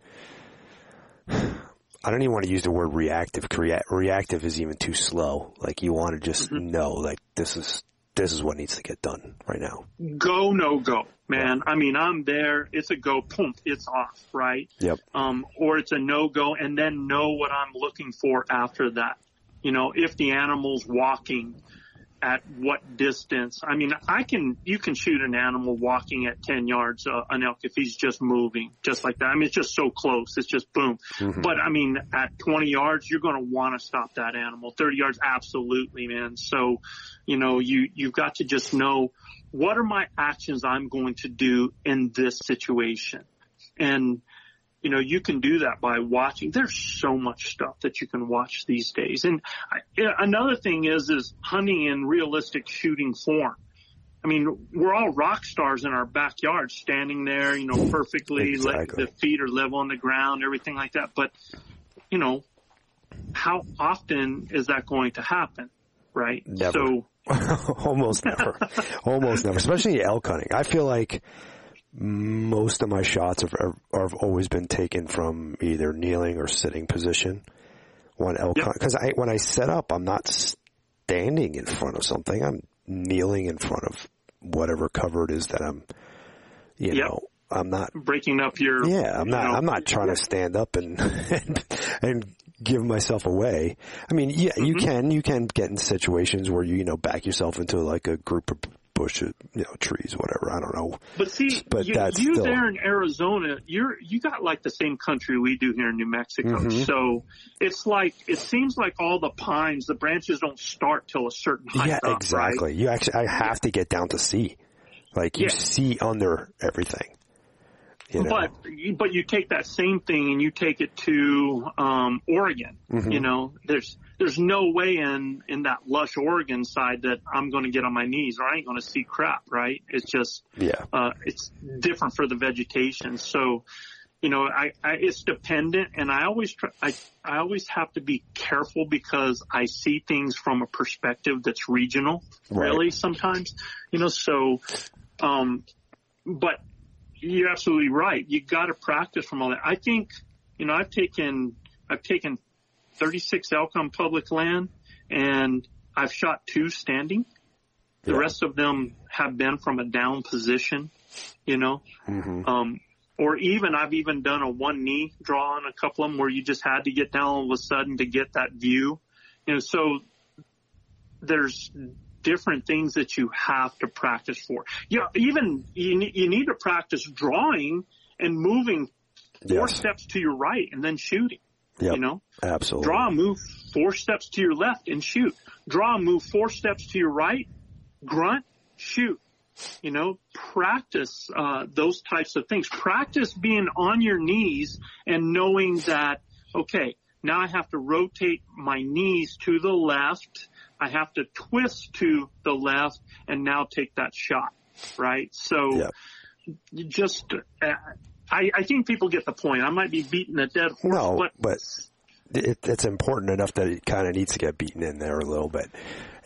I don't even want to use the word reactive. Rea- reactive is even too slow. Like you want to just know like this is this is what needs to get done right now. go no go, man. I mean, I'm there. It's a go. Boom. It's off. Right. Yep. Um, or it's a no go, and then know what I'm looking for after that. You know, if the animal's walking, at what distance. I mean, I can, you can shoot an animal walking at 10 yards, uh, an elk if he's just moving, just like that. I mean, it's just so close. It's just boom. But I mean, at 20 yards, you're going to want to stop that animal. 30 yards, absolutely, man. So, you know, you, you've got to just know what are my actions I'm going to do in this situation. And, you know, you can do that by watching. There's so much stuff that you can watch these days. And I, another thing is, is hunting in realistic shooting form. I mean, we're all rock stars in our backyard, standing there, you know, perfectly, like Exactly. the feet are level on the ground, everything like that. But, you know, how often is that going to happen? Right? Never. So, Almost never. Almost never. Especially elk hunting. I feel like most of my shots have, have, have always been taken from either kneeling or sitting position. When elk Yep. because I, when I set up, I'm not standing in front of something. I'm kneeling in front of whatever cover it is that I'm, you Yep. know, I'm not breaking up your, yeah, I'm not. know, I'm not trying to stand up and and, and give myself away. I mean, yeah, you Mm-hmm. can. You can get in situations where you you know back yourself into like a group of bushes, you know, trees, whatever. I don't know. But see, But you, that's you still- there in Arizona, you're you got like the same country we do here in New Mexico. Mm-hmm. So it's like it seems like all the pines, the branches don't start till a certain height. yeah, up, right? exactly. You actually, I have to get down to see. Like you Yeah. see under everything. You know? But but you take that same thing and you take it to um, Oregon. Mm-hmm. You know, there's there's no way in in that lush Oregon side that I'm going to get on my knees or I ain't going to see crap. Right? It's just yeah, uh, it's different for the vegetation. So, you know, I, I it's dependent, and I always try. I I always have to be careful because I see things from a perspective that's regional. Right. Really, sometimes, you know. So, um, but you're absolutely right. You got to practice from all that. I think, you know, I've taken I've taken 36 elk on public land, and I've shot two standing. The Yeah. rest of them have been from a down position, you know. hmm Um, or even I've even done a one knee draw on a couple of them where you just had to get down all of a sudden to get that view. You know, so there's different things that you have to practice for. Yeah, even you, you need to practice drawing and moving four Yes. steps to your right and then shooting. Yep. You know, absolutely. draw, move four steps to your left and shoot. Draw, move four steps to your right, grunt, shoot. You know, practice uh, those types of things. Practice being on your knees and knowing that, okay, now I have to rotate my knees to the left. I have to twist to the left and now take that shot, right? So just, uh, I, I think people get the point. I might be beating a dead horse, No, but but it, it's important enough that it kind of needs to get beaten in there a little bit.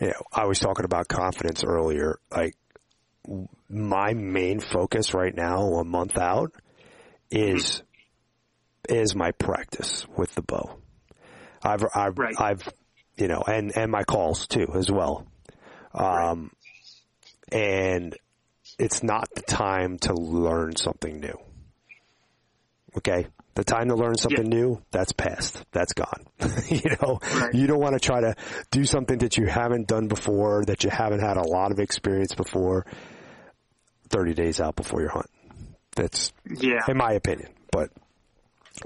You know, I was talking about confidence earlier. Like my main focus right now, a month out, is is my practice with the bow. I've I've Right. I've you know, and and my calls too as well. Um, and it's not the time to learn something new. Okay. The time to learn something new, that's past. That's gone. you know, Right. you don't want to try to do something that you haven't done before, that you haven't had a lot of experience before, 30 days out before your hunt. That's, yeah. in my opinion, but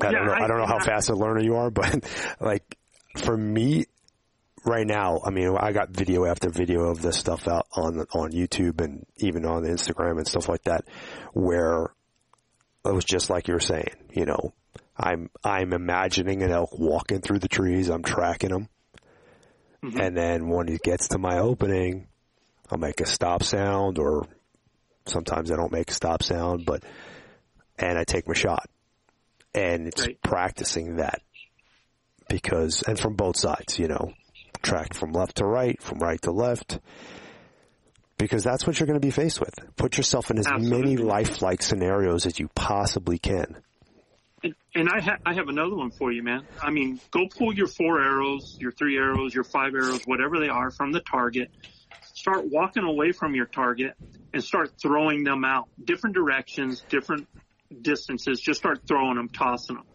I Yeah, don't know, I, I- don't know how fast a learner you are, but like for me, right now, I mean, I got video after video of this stuff out on on YouTube and even on Instagram and stuff like that, where it was just like you were saying. You know, I'm I'm imagining an elk walking through the trees. I'm tracking him, mm-hmm. and then when he gets to my opening, I'll make a stop sound, or sometimes I don't make a stop sound, but and I take my shot. And it's Right. practicing that because, and from both sides, you know, track from left to right, from right to left, because that's what you're going to be faced with. Put yourself in as many Absolutely. lifelike scenarios as you possibly can. And, and I, ha- I have another one for you, man. I mean, go pull your four arrows, your three arrows, your five arrows, whatever they are from the target. Start walking away from your target and start throwing them out. Different directions, different distances. Just start throwing them, tossing them.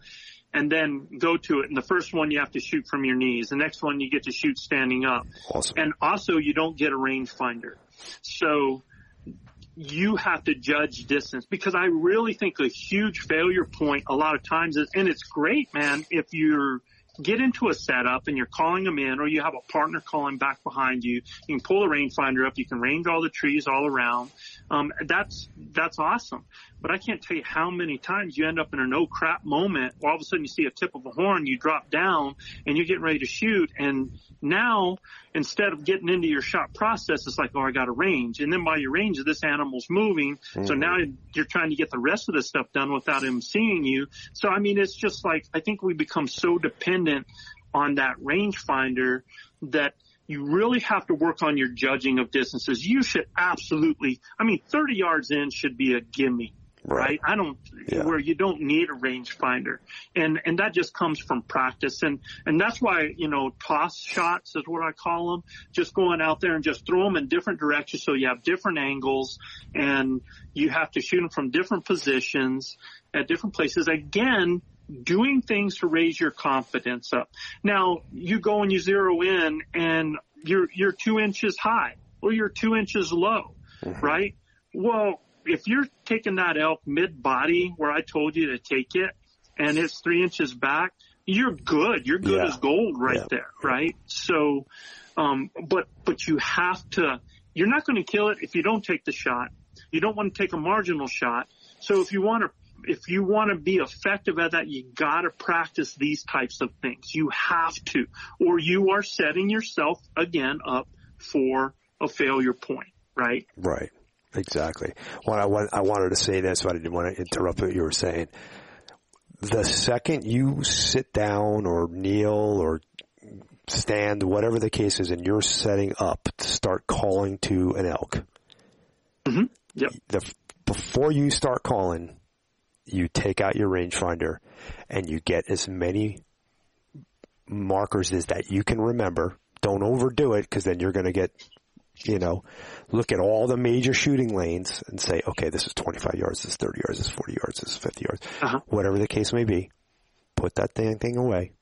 And then go to it. And the first one you have to shoot from your knees. The next one you get to shoot standing up. Awesome. And also you don't get a rangefinder. So you have to judge distance because I really think a huge failure point a lot of times is, and it's great, man, if you're get into a setup and you're calling them in or you have a partner calling back behind you, you can pull a rangefinder up, you can range all the trees all around. Um, that's, that's awesome. But I can't tell you how many times you end up in a no crap moment. All of a sudden you see a tip of a horn, you drop down and you're getting ready to shoot. And now instead of getting into your shot process, it's like, oh, I got a range. And then by your range, this animal's moving. So now you're trying to get the rest of the stuff done without him seeing you. So I mean, it's just like, I think we become so dependent on that rangefinder that you really have to work on your judging of distances. You should absolutely, I mean, 30 yards in should be a gimme. Right. I don't, Yeah. where you don't need a rangefinder. And, and that just comes from practice. And, and that's why, you know, toss shots is what I call them. Just going out there and just throw them in different directions. So you have different angles and you have to shoot them from different positions at different places. Again, doing things to raise your confidence up. Now you go and you zero in and you're, you're two inches high or you're two inches low, right? Well, if you're taking that elk mid body where I told you to take it and it's three inches back, you're good. You're good Yeah. as gold right Yeah. there, right? So, um, but, but you have to, you're not going to kill it if you don't take the shot. You don't want to take a marginal shot. So if you want to, if you want to be effective at that, you got to practice these types of things. You have to, or you are setting yourself again up for a failure point, right? Right. Exactly. What I want, I wanted to say this, but I didn't want to interrupt what you were saying. The second you sit down or kneel or stand, whatever the case is, and you're setting up to start calling to an elk, mm-hmm. Yep. the, before you start calling, you take out your rangefinder and you get as many markers as that you can remember. Don't overdo it because then you're going to get, you know, look at all the major shooting lanes and say, okay, this is 25 yards, this is 30 yards, this is 40 yards, this is 50 yards, Uh-huh. whatever the case may be. Put that dang thing away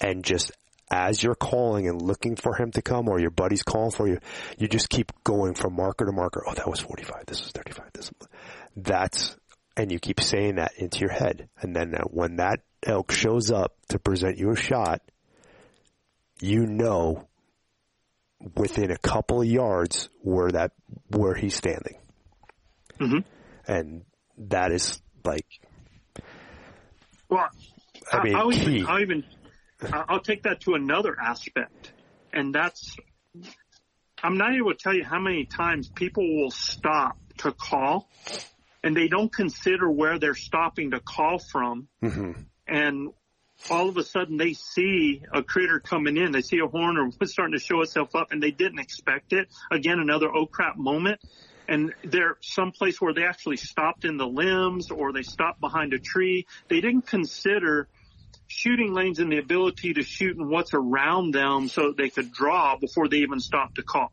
and just as you're calling and looking for him to come or your buddy's calling for you, you just keep going from marker to marker. Oh, that was 45. This was 35. This, that's, and you keep saying that into your head. And then uh, when that elk shows up to present you a shot, you know within a couple of yards where that, where he's standing. Mhm. And that is like, Well, I mean, I'll even, I'll even, I'll take that to another aspect, and that's, I'm not able to tell you how many times people will stop to call, and they don't consider where they're stopping to call from, mhm. and all of a sudden they see a critter coming in, they see a horn or starting to show itself up, and they didn't expect it. Again, another oh crap moment. And they're someplace where they actually stopped in the limbs or they stopped behind a tree. They didn't consider shooting lanes and the ability to shoot and what's around them so they could draw before they even stopped to call.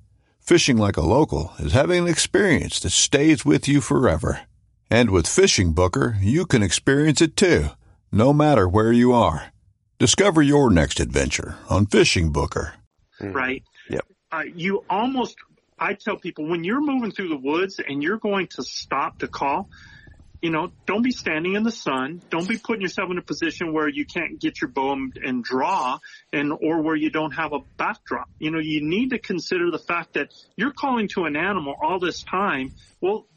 Fishing like a local is having an experience that stays with you forever. And with FishingBooker, you can experience it too, no matter where you are. Discover your next adventure on FishingBooker. right? Yep. Uh, you almost, I tell people when you're moving through the woods and you're going to stop to call, you know, don't be standing in the sun. Don't be putting yourself in a position where you can't get your bow and, and draw and, or where you don't have a backdrop. You know, you need to consider the fact that you're calling to an animal all this time. Well,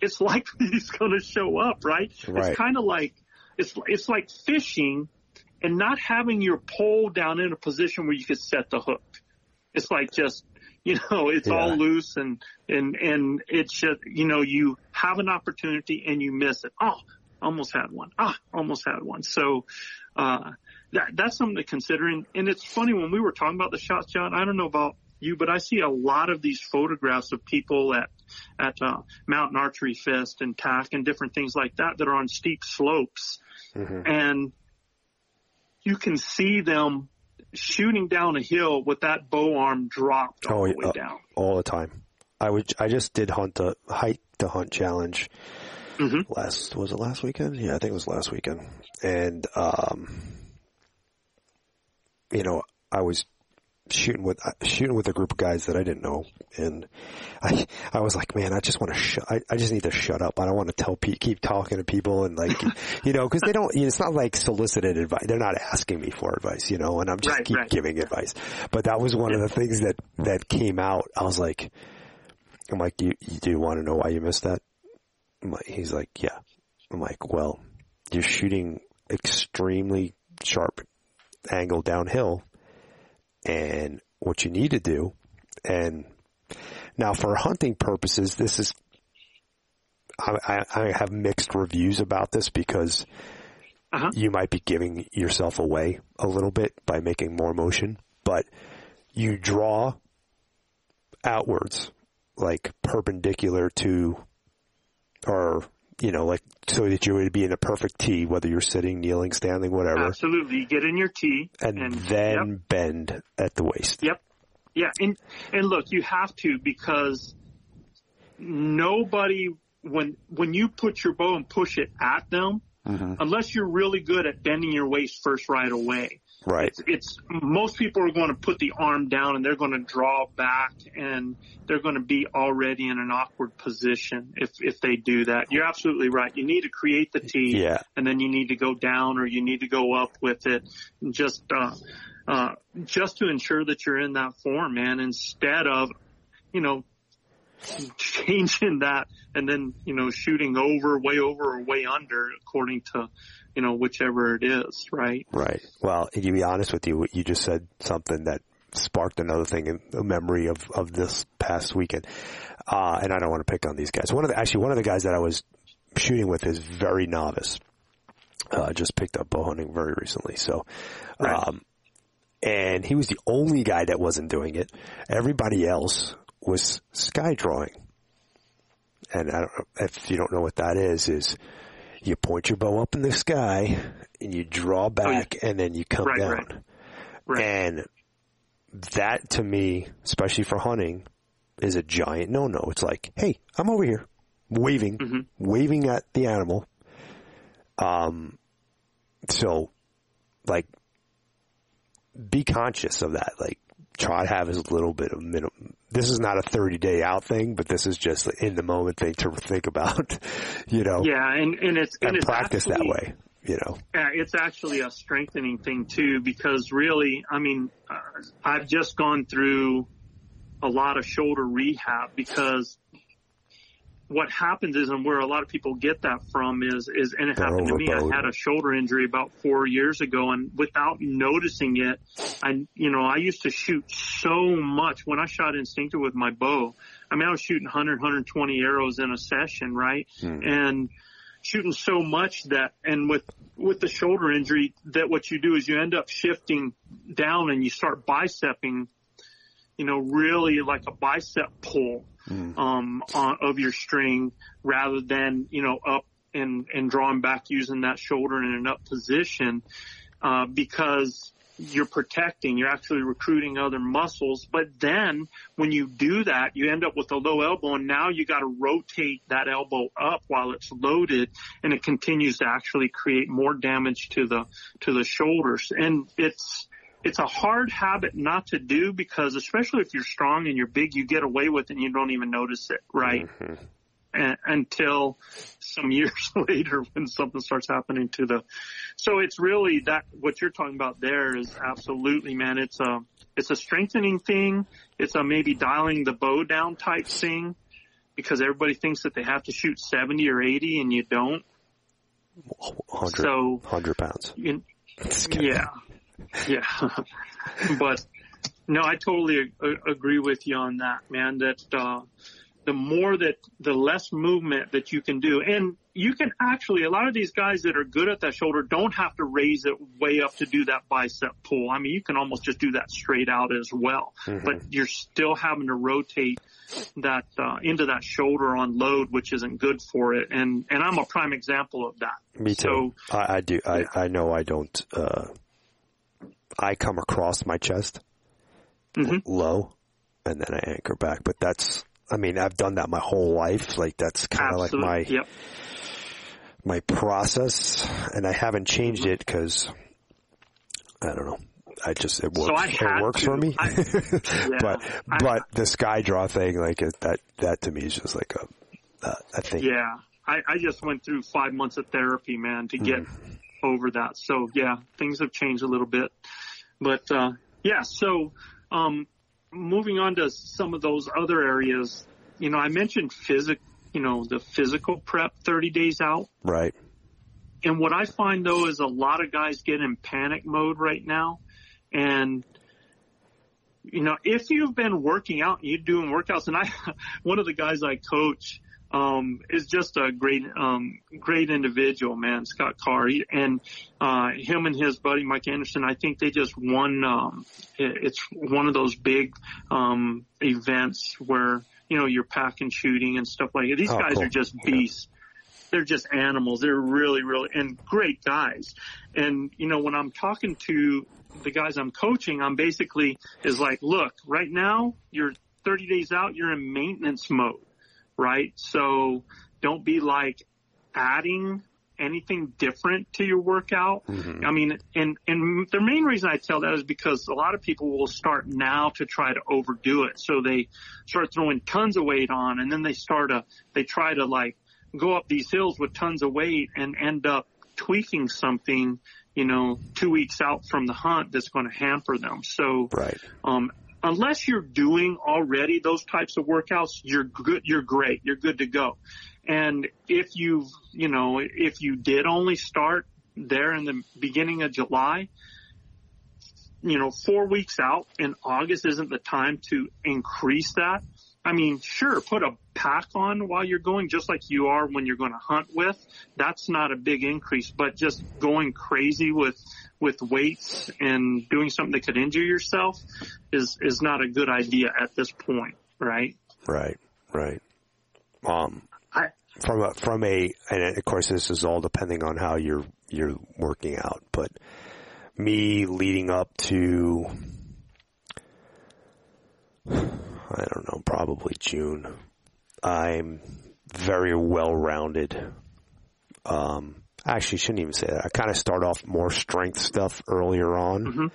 it's likely he's going to show up, right? Right. It's kind of like, it's, it's like fishing and not having your pole down in a position where you could set the hook. It's like just, you know, it's Yeah. all loose and, and, and it's just, you know, you have an opportunity and you miss it. Oh, almost had one. Ah, almost had one. So, uh, that, that's something to consider. And, and it's funny when we were talking about the shots, John, I don't know about you, but I see a lot of these photographs of people at, at, uh, Mountain Archery Fest and TAC and different things like that that are on steep slopes Mhm. and you can see them shooting down a hill with that bow arm dropped all Oh, the way yeah. down. all the time. I would. I just did hunt the hike the hunt challenge Mhm. last. Was it last weekend? Yeah, I think it was last weekend. And um, you know, I was shooting with uh, shooting with a group of guys that I didn't know, and I I was like, man, I just want to shut. I, I just need to shut up. I don't want to tell pe- keep talking to people and like, you know, because they don't. You know, it's not like solicited advice. They're not asking me for advice, you know, and I'm just Right, keep right. giving advice. But that was one of the things that that came out. I was like, I'm like, do you, do you want to know why you missed that? Like, he's like, yeah. I'm like, well, you're shooting extremely sharp angle downhill and what you need to do. And now for hunting purposes, this is, I, I, I have mixed reviews about this because Uh-huh. you might be giving yourself away a little bit by making more motion, but you draw outwards, like perpendicular to, or, you know, like, so that you would be in a perfect T, whether you're sitting, kneeling, standing, whatever, Absolutely. You get in your tee and, and then yep, bend at the waist. yep. Yeah. And, and look, you have to because nobody, when, when you put your bow and push it at them, Mm-hmm. unless you're really good at bending your waist first right away, Right. it's, it's most people are going to put the arm down and they're going to draw back and they're going to be already in an awkward position if if they do that. You're absolutely right. You need to create the tee Yeah. and then you need to go down or you need to go up with it and just uh uh just to ensure that you're in that form, man, instead of you know changing that and then, you know, shooting over, way over or way under according to, you know, whichever it is, right? Right. Well, to be honest with you, you just said something that sparked another thing in a memory of, of this past weekend. Uh, and I don't want to pick on these guys. One of the, actually, one of the guys that I was shooting with is very novice. Uh, just picked up bow hunting very recently. So, Right. um, and he was the only guy that wasn't doing it. Everybody else was sky drawing. And I don't know if you don't know what that is, is you point your bow up in the sky and you draw back and then you come Right, down. right. Right. And that to me, especially for hunting, is a giant no-no. It's like, hey, I'm over here, waving, Mhm. waving at the animal. Um, so, like, be conscious of that. Like, try to have as little bit of minimum. This is not a 30 day out thing, but this is just in the moment thing to think about, you know, Yeah, and and it's and, and it's practice that way, you know. Yeah, it's actually a strengthening thing too, because really, I mean, uh, I've just gone through a lot of shoulder rehab because what happens is, and where a lot of people get that from is, is, and it They're happened to me. I had a shoulder injury about four years ago and without noticing it, I, you know, I used to shoot so much when I shot instinctive with my bow. I mean, I was shooting 100, 120 arrows in a session, right? Hmm. And shooting so much that, and with, with the shoulder injury, that what you do is you end up shifting down and you start bicepping you know, really like a bicep pull um, on, of your string rather than you know up and and drawing back using that shoulder in an up position uh, because you're protecting, you're actually recruiting other muscles. But then when you do that, you end up with a low elbow, and now you got to rotate that elbow up while it's loaded, and it continues to actually create more damage to the to the shoulders. And it's it's a hard habit not to do because especially if you're strong and you're big, you get away with it and you don't even notice it, right? Mm-hmm. And, until some years later when something starts happening to the, so it's really that, what you're talking about there is absolutely, man, it's a, it's a strengthening thing. It's a maybe dialing the bow down type thing because everybody thinks that they have to shoot 70 or 80 and you don't. 100, So, 100 pounds. you, yeah, yeah. but no, I totally a- agree with you on that, man. That uh, the more that the less movement that you can do, and you can actually a lot of these guys that are good at that shoulder don't have to raise it way up to do that bicep pull. I mean, you can almost just do that straight out as well, but you're still having to rotate that uh, into that shoulder on load, which isn't good for it. And and I'm a prime example of that. Me too. So I, I do. I, I know I don't. Uh, I come across my chest Mhm. low, and then I anchor back. But that's. I mean, I've done that my whole life. Like that's kind of like my yep. my process, and I haven't changed it because I don't know. I just it works. So it works to. for me. I- but I- but the sky draw thing, like it, that that to me is just like a uh, a thing. Yeah, I, I just went through five months of therapy, man, to get over that. So yeah, things have changed a little bit, but uh, yeah. So um, moving on to some of those other areas, you know, I mentioned physic, you know, the physical prep 30 days out. Right. And what I find though is a lot of guys get in panic mode right now. And, you know, if you've been working out and you're doing workouts and I, one of the guys I coach, um, is just a great, um, great individual, man, Scott Carr. He, and, uh, him and his buddy Mike Anderson, I think they just won, um, it, it's one of those big, um, events where, you know, you're pack and shooting and stuff like that. These Oh, guys cool. are just Yeah. beasts they're just animals. They're really, really, and great guys. And, you know, when I'm talking to the guys I'm coaching, I'm basically is like, look, right now you're 30 days out, you're in maintenance mode, right? So don't be like adding anything different to your workout. I mean, and, and the main reason I tell that is because a lot of people will start now to try to overdo it. So they start throwing tons of weight on and then they start to, they try to like go up these hills with tons of weight and end up tweaking something, you know, two weeks out from the hunt that's going to hamper them. So, Right. um, unless you're doing already those types of workouts, you're good, you're great, you're good to go. And if you've, you know, if you did only start there in the beginning of July, you know, four weeks out in August isn't the time to increase that. I mean, sure, put a pack on while you're going, just like you are when you're going to hunt with. That's not a big increase, but just going crazy with, with weights and doing something that could injure yourself is, is not a good idea at this point, right? Right. Right. Um. I, from a from a and of course this is all depending on how you're you're working out but me leading up to I don't know probably June. I'm very well rounded um actually shouldn't even say that. I kind of start off more strength stuff earlier on.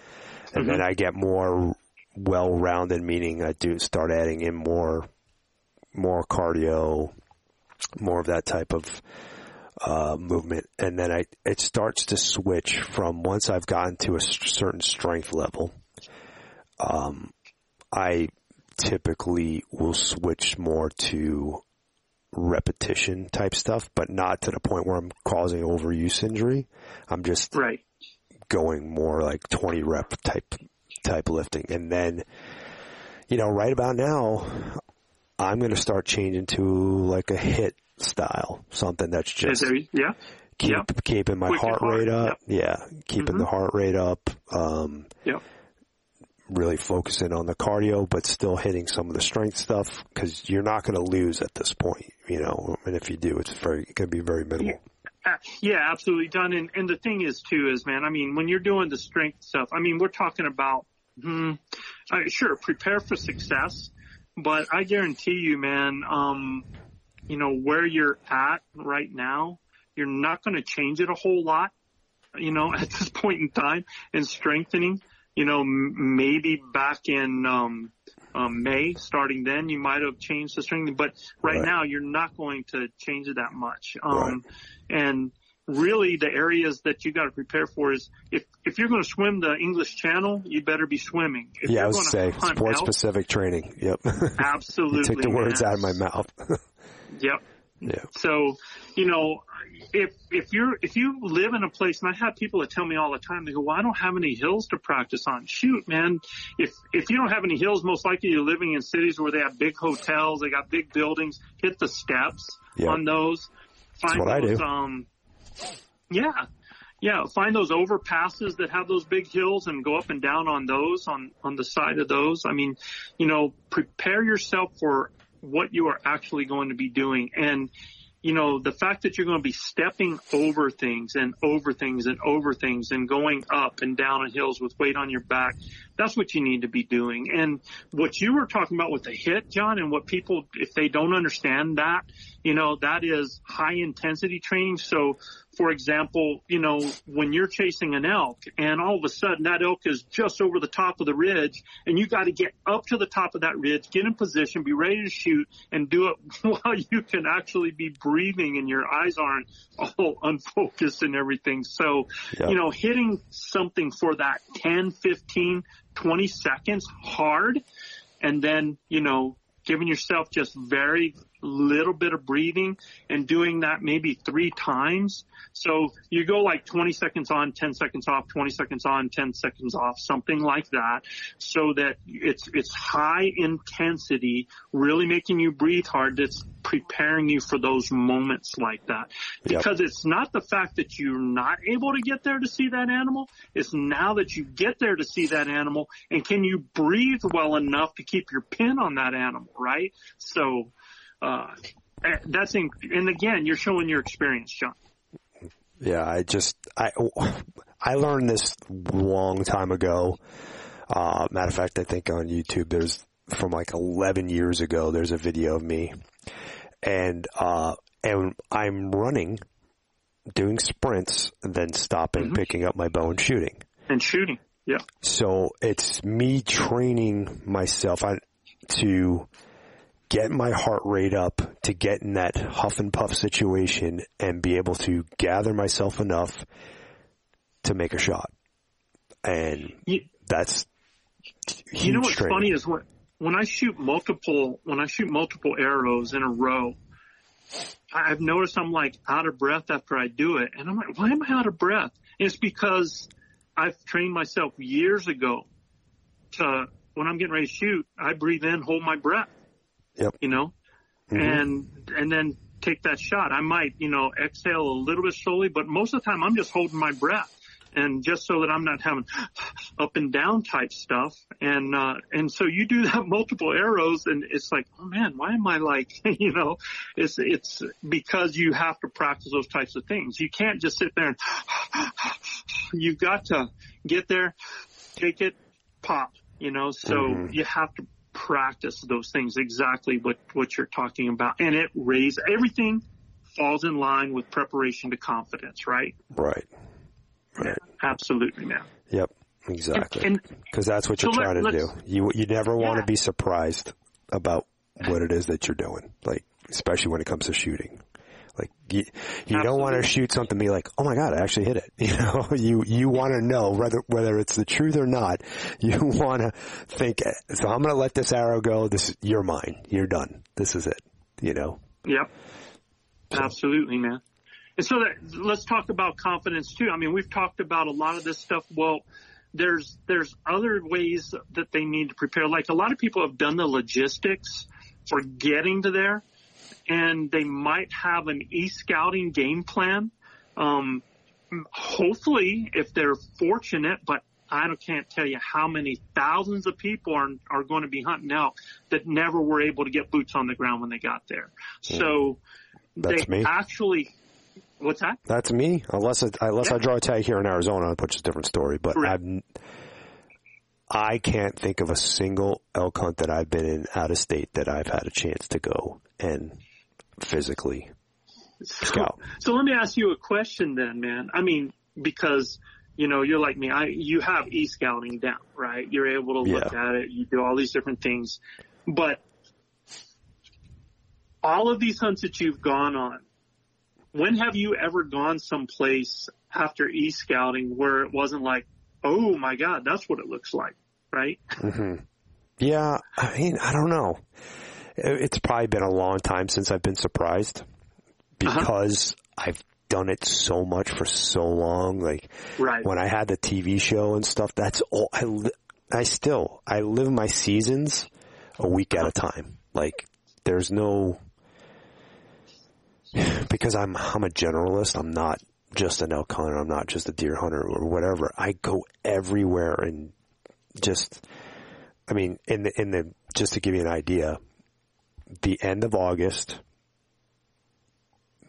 And then I get more well rounded meaning I do start adding in more more cardio more of that type of uh, movement, and then I it starts to switch from once I've gotten to a certain strength level. Um, I typically will switch more to repetition type stuff, but not to the point where I'm causing overuse injury. I'm just Right. going more like 20 rep type type lifting, and then you know right about now I'm going to start changing to like a hit style, something that's just there, yeah. keep Yep. keeping my Quick heart rate up. Yeah, keeping Mhm. the heart rate up. Um, Yep. Really focusing on the cardio, but still hitting some of the strength stuff because you're not going to lose at this point, you know. And if you do, it's very it can be very minimal. Uh, yeah, absolutely done. And, and the thing is too is, man, I mean, when you're doing the strength stuff, I mean, we're talking about, hmm, uh, sure, prepare for success, but I guarantee you, man, um, you know, where you're at right now, you're not going to change it a whole lot, you know, at this point in time and strengthening, you know, m- maybe back in, um, um, May, starting then, you might have changed the strengthening, but right, Right. now you're not going to change it that much. Um, and really the areas that you got to prepare for is if, if you're going to swim the English Channel, you better be swimming. If yeah, I was say sport specific training. Yep. Absolutely. you took the words man. out of my mouth. Yep. Yeah. So, you know, if if you're if you live in a place, and I have people that tell me all the time, they go, "Well, I don't have any hills to practice on." Shoot, man, if if you don't have any hills, most likely you're living in cities where they have big hotels, they got big buildings. Hit the steps Yeah. on those. Find what I do. Um, yeah. Yeah, find those overpasses that have those big hills and go up and down on those, on, on the side of those. I mean, you know, prepare yourself for what you are actually going to be doing. And, you know, the fact that you're going to be stepping over things and over things and over things and going up and down on hills with weight on your back, that's what you need to be doing. And what you were talking about with the hit, John, and what people, if they don't understand that, you know, that is high intensity training. So, for example, you know, when you're chasing an elk and all of a sudden that elk is just over the top of the ridge and you got to get up to the top of that ridge, get in position, be ready to shoot and do it while you can actually be breathing and your eyes aren't all unfocused and everything. So, Yeah. you know, hitting something for that 10, 15, 20 seconds hard and then, you know, giving yourself just very little bit of breathing and doing that maybe three times. So you go like 20 seconds on, 10 seconds off, 20 seconds on, 10 seconds off, something like that. So that it's, it's high intensity, really making you breathe hard. That's preparing you for those moments like that. Yep. Because it's not the fact that you're not able to get there to see that animal. It's now that you get there to see that animal and can you breathe well enough to keep your pin on that animal, right? So, uh, that's in, and again, you're showing your experience, John. Yeah, I just I I learned this long time ago. Uh, matter of fact, I think on YouTube there's from like 11 years ago. There's a video of me, and uh, and I'm running, doing sprints, and then stopping, picking up my bow and shooting. And shooting. Yeah. So it's me training myself I, to get my heart rate up, to get in that huff and puff situation and be able to gather myself enough to make a shot. And You, that's huge you know what's training. funny is when, when I shoot multiple, when I shoot multiple arrows in a row, I've noticed I'm like out of breath after I do it. And I'm like, why am I out of breath? And it's because I've trained myself years ago to, when I'm getting ready to shoot, I breathe in, hold my breath. Yep. You know? Mhm. and and then take that shot. I might, you know, exhale a little bit slowly, but most of the time I'm just holding my breath. And just so that I'm not having up and down type stuff. And, uh, and so you do that multiple arrows and it's like, oh man, why am I like, you know, it's, it's because you have to practice those types of things. You can't just sit there and you've got to get there, take it, pop, you know, so Mhm. you have to practice those things exactly what, what you're talking about. And it raises everything falls in line with preparation to confidence, right? Right. Right. Absolutely, man. Yep. Exactly. Because that's what So you're let- trying to do. You you never want to Yeah. be surprised about what it is that you're doing. Like especially when it comes to shooting. Like you, you don't want to shoot something and be like, oh my god, I actually hit it. You know, you you want to know whether whether it's the truth or not. You want to think. So I'm going to let this arrow go. This you're mine. You're done. This is it. You know. Yep. Absolutely, man. And so that, let's talk about confidence too. I mean, we've talked about a lot of this stuff. Well, there's there's other ways that they need to prepare. Like a lot of people have done the logistics for getting to there, and they might have an e-scouting game plan. Um, hopefully, if they're fortunate, but I can't tell you how many thousands of people are are going to be hunting out that never were able to get boots on the ground when they got there. So That's they me. actually, what's that? That's me. Unless it, unless I draw a tag here in Arizona, which is a different story. But Correct. N- I can't think of a single elk hunt that I've been in out of state that I've had a chance to go and physically scout. So let me ask you a question then, man. I mean, because you know you're like me. I you have e scouting down, right? You're able to look at it. You do all these different things, but all of these hunts that you've gone on, when have you ever gone someplace after e scouting where it wasn't like, oh my god, that's what it looks like, right? Mm-hmm. Yeah, I mean, I don't know. It- It's probably been a long time since I've been surprised uh-huh. because I've done it so much for so long. Like Right. when I had the TV show and stuff, that's all I, li- I still, I live my seasons a week at a uh-huh. time. Like there's no, because I'm, I'm a generalist. I'm not just an elk hunter. I'm not just a deer hunter or whatever. I go everywhere and just, I mean, in the, in the, just to give you an idea, the end of August,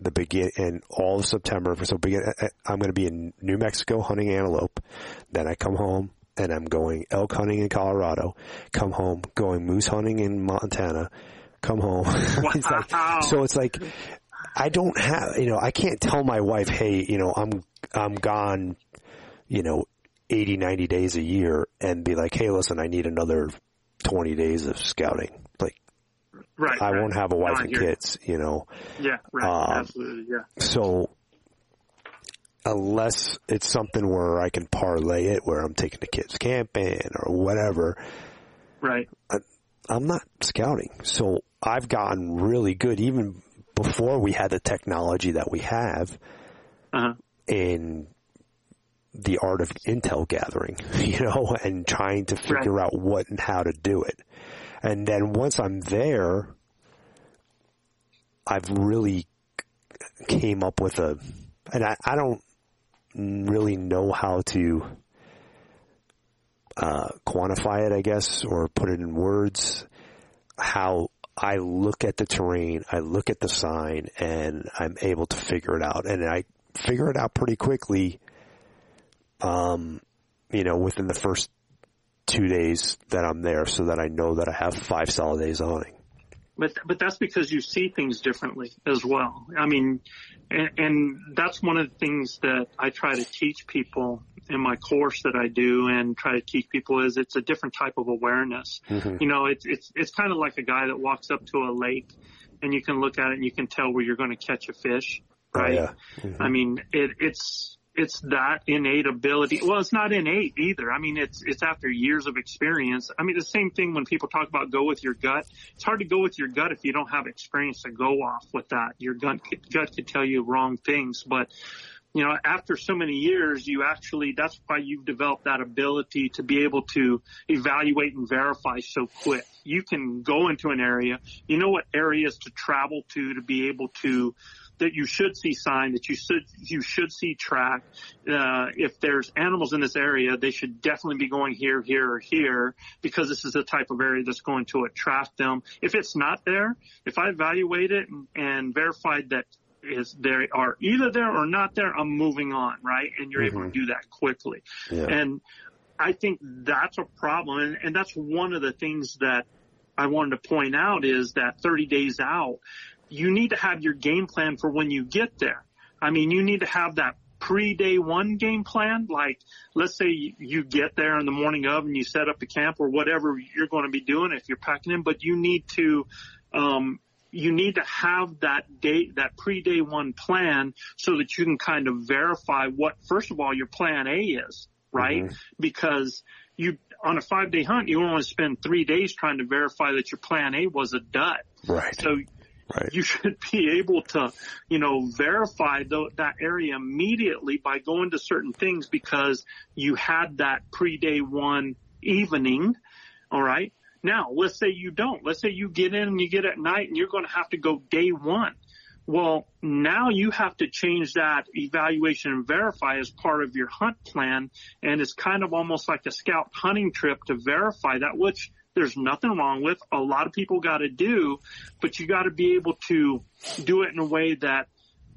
the begin and all of September. So begin, eh, eh, I'm going to be in New Mexico hunting antelope. Then I come home and I'm going elk hunting in Colorado. Come home, going moose hunting in Montana. Come home. It's like- Wow. so it's like I don't have, you know, I can't tell my wife, hey, you know, I'm I'm gone, you know, 80, 90 days a year, and be like, hey, listen, I need another 20 days of scouting. Right. I right. won't have a wife I and hear you. kids, you know. Yeah. Right. Um, Absolutely. Yeah. So unless it's something where I can parlay it, where I'm taking the kids camping or whatever, Right. I'm not scouting. So I've gotten really good even before we had the technology that we have Uh-huh. in the art of intel gathering, you know, and trying to figure out what and how to do it. And then once I'm there, I've really came up with a, and I, I don't really know how to uh, quantify it, I guess, or put it in words. How I look at the terrain, I look at the sign, and I'm able to figure it out. And I figure it out pretty quickly. Um, you know, within the first two days that I'm there, so that I know that I have five solid days of hunting. But but that's because you see things differently as well. I mean, and, and that's one of the things that I try to teach people in my course that I do, and try to teach people is it's a different type of awareness. Mm-hmm. You know, it's it's it's kind of like a guy that walks up to a lake, and you can look at it and you can tell where you're going to catch a fish, oh, right? yeah. I mm-hmm. mean, it, it's it's that innate ability. Well, it's not innate either. I mean, it's it's after years of experience. I mean, the same thing when people talk about go with your gut. It's hard to go with your gut if you don't have experience to go off with that. Your gut gut could tell you wrong things, but you know, after so many years, you actually, that's why you've developed that ability to be able to evaluate and verify so quick. You can go into an area, you know what areas to travel to to be able to, that you should see sign, that you should, you should see track. Uh, if there's animals in this area, they should definitely be going here, here, or here because this is the type of area that's going to attract them. If it's not there, if I evaluate it and, and verified that is they are either there or not there, I'm moving on, right? And you're able to do that quickly. Yeah. And I think that's a problem. And, and that's one of the things that I wanted to point out is that 30 days out, you need to have your game plan for when you get there. I mean, you need to have that pre day one game plan. Like, let's say you, get there in the morning of and you set up the camp or whatever you're going to be doing if you're packing in, but you need to, um, you need to have that date, that pre day one plan so that you can kind of verify what, first of all, your plan A is, right? Because you, on a five day hunt, you only spend three days trying to verify that your plan A was a dud. Right. So Right. you should be able to, you know, verify the, that area immediately by going to certain things because you had that pre-day one evening. All right. Now, let's say you don't. Let's say you get in and you get at night and you're going to have to go day one. Well, now you have to change that evaluation and verify as part of your hunt plan. And it's kind of almost like a scout hunting trip to verify that, which there's nothing wrong with. A lot of people got to do, but you got to be able to do it in a way that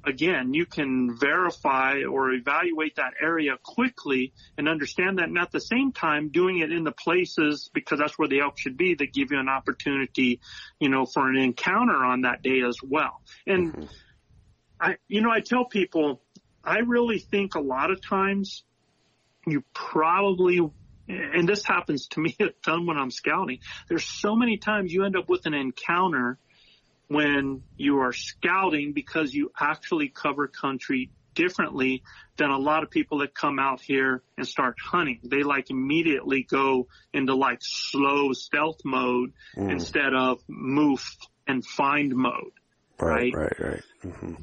again, you can verify or evaluate that area quickly and understand that and at the same time doing it in the places because that's where the elk should be that give you an opportunity, you know, for an encounter on that day as well. And mm-hmm. I, you know, I tell people, I really think a lot of times you probably and this happens to me a ton when I'm scouting. There's so many times you end up with an encounter when you are scouting because you actually cover country differently than a lot of people that come out here and start hunting. They like immediately go into like slow stealth mode mm. instead of move and find mode. Right, right, right. right. Mm-hmm.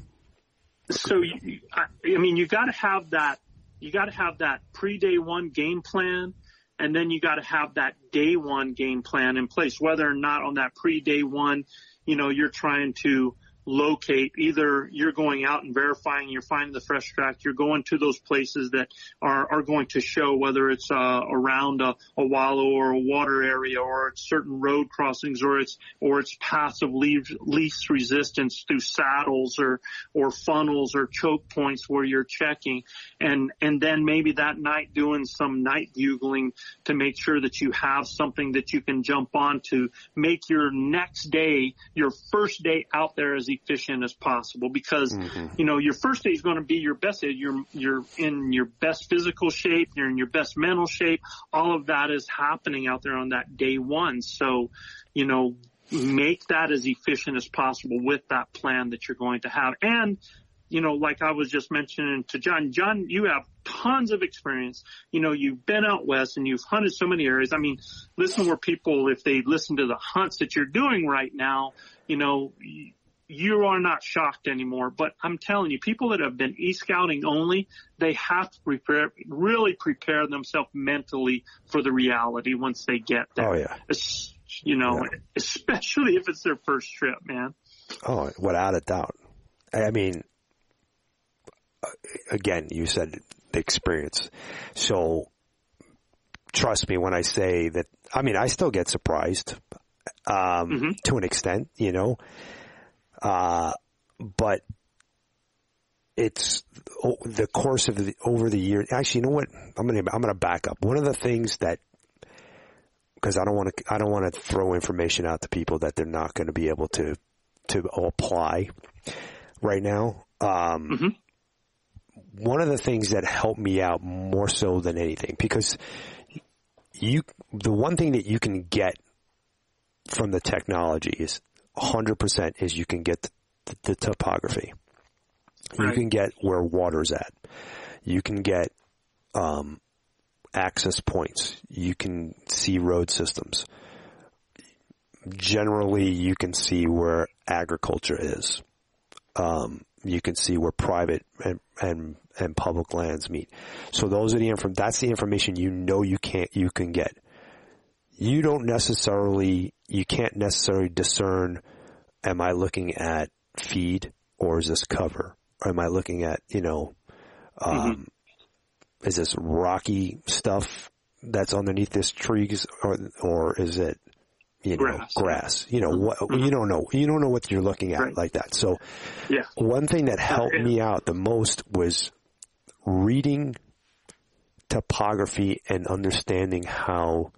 So, you, I, I mean, you got to have that. You got to have that pre-day one game plan, and then you got to have that day one game plan in place. Whether or not on that pre-day one you know, you're trying to locate either you're going out and verifying you're finding the fresh track you're going to those places that are, are going to show whether it's uh, around a, a wallow or a water area or it's certain road crossings or it's or it's paths of least, resistance through saddles or or funnels or choke points where you're checking. And and then maybe that night doing some night bugling to make sure that you have something that you can jump on to make your next day your first day out there as efficient as possible because mm-hmm. you know your first day is going to be your best day. You're you're in your best physical shape. You're in your best mental shape. All of that is happening out there on that day one. So, you know, make that as efficient as possible with that plan that you're going to have. And you know, like I was just mentioning to John, John, you have tons of experience. You know, you've been out west and you've hunted so many areas. I mean, listen where people, if they listen to the hunts that you're doing right now, you know, you are not shocked anymore. But I'm telling you, people that have been e-scouting only, they have to prepare, really prepare themselves mentally for the reality once they get there. Oh yeah. It's, you know, yeah. especially if it's their first trip, man. Oh, without a doubt. I mean, again, you said the experience. So trust me when I say that, I mean, I still get surprised, um, mm-hmm. to an extent, you know, uh, but it's the course of the over the year. Actually, you know what? I'm gonna I'm gonna back up. One of the things that because I don't want to I don't want to throw information out to people that they're not going to be able to to apply right now. Um, mm-hmm. One of the things that helped me out more so than anything because you the one thing that you can get from the technology is 100% is you can get the, the topography. Right. You can get where water's at. You can get um, access points. You can see road systems. Generally, you can see where agriculture is. Um, you can see where private and, and and public lands meet. So those are the inform. That's the information you know you can't you can get. You don't necessarily you can't necessarily discern, am I looking at feed or is this cover? Or am I looking at, you know, um, mm-hmm. is this rocky stuff that's underneath this trees or, or is it, you know, grass. grass. You know, what, mm-hmm. you don't know, you don't know what you're looking at right. like that. So yeah. one thing that helped yeah. me out the most was reading topography and understanding how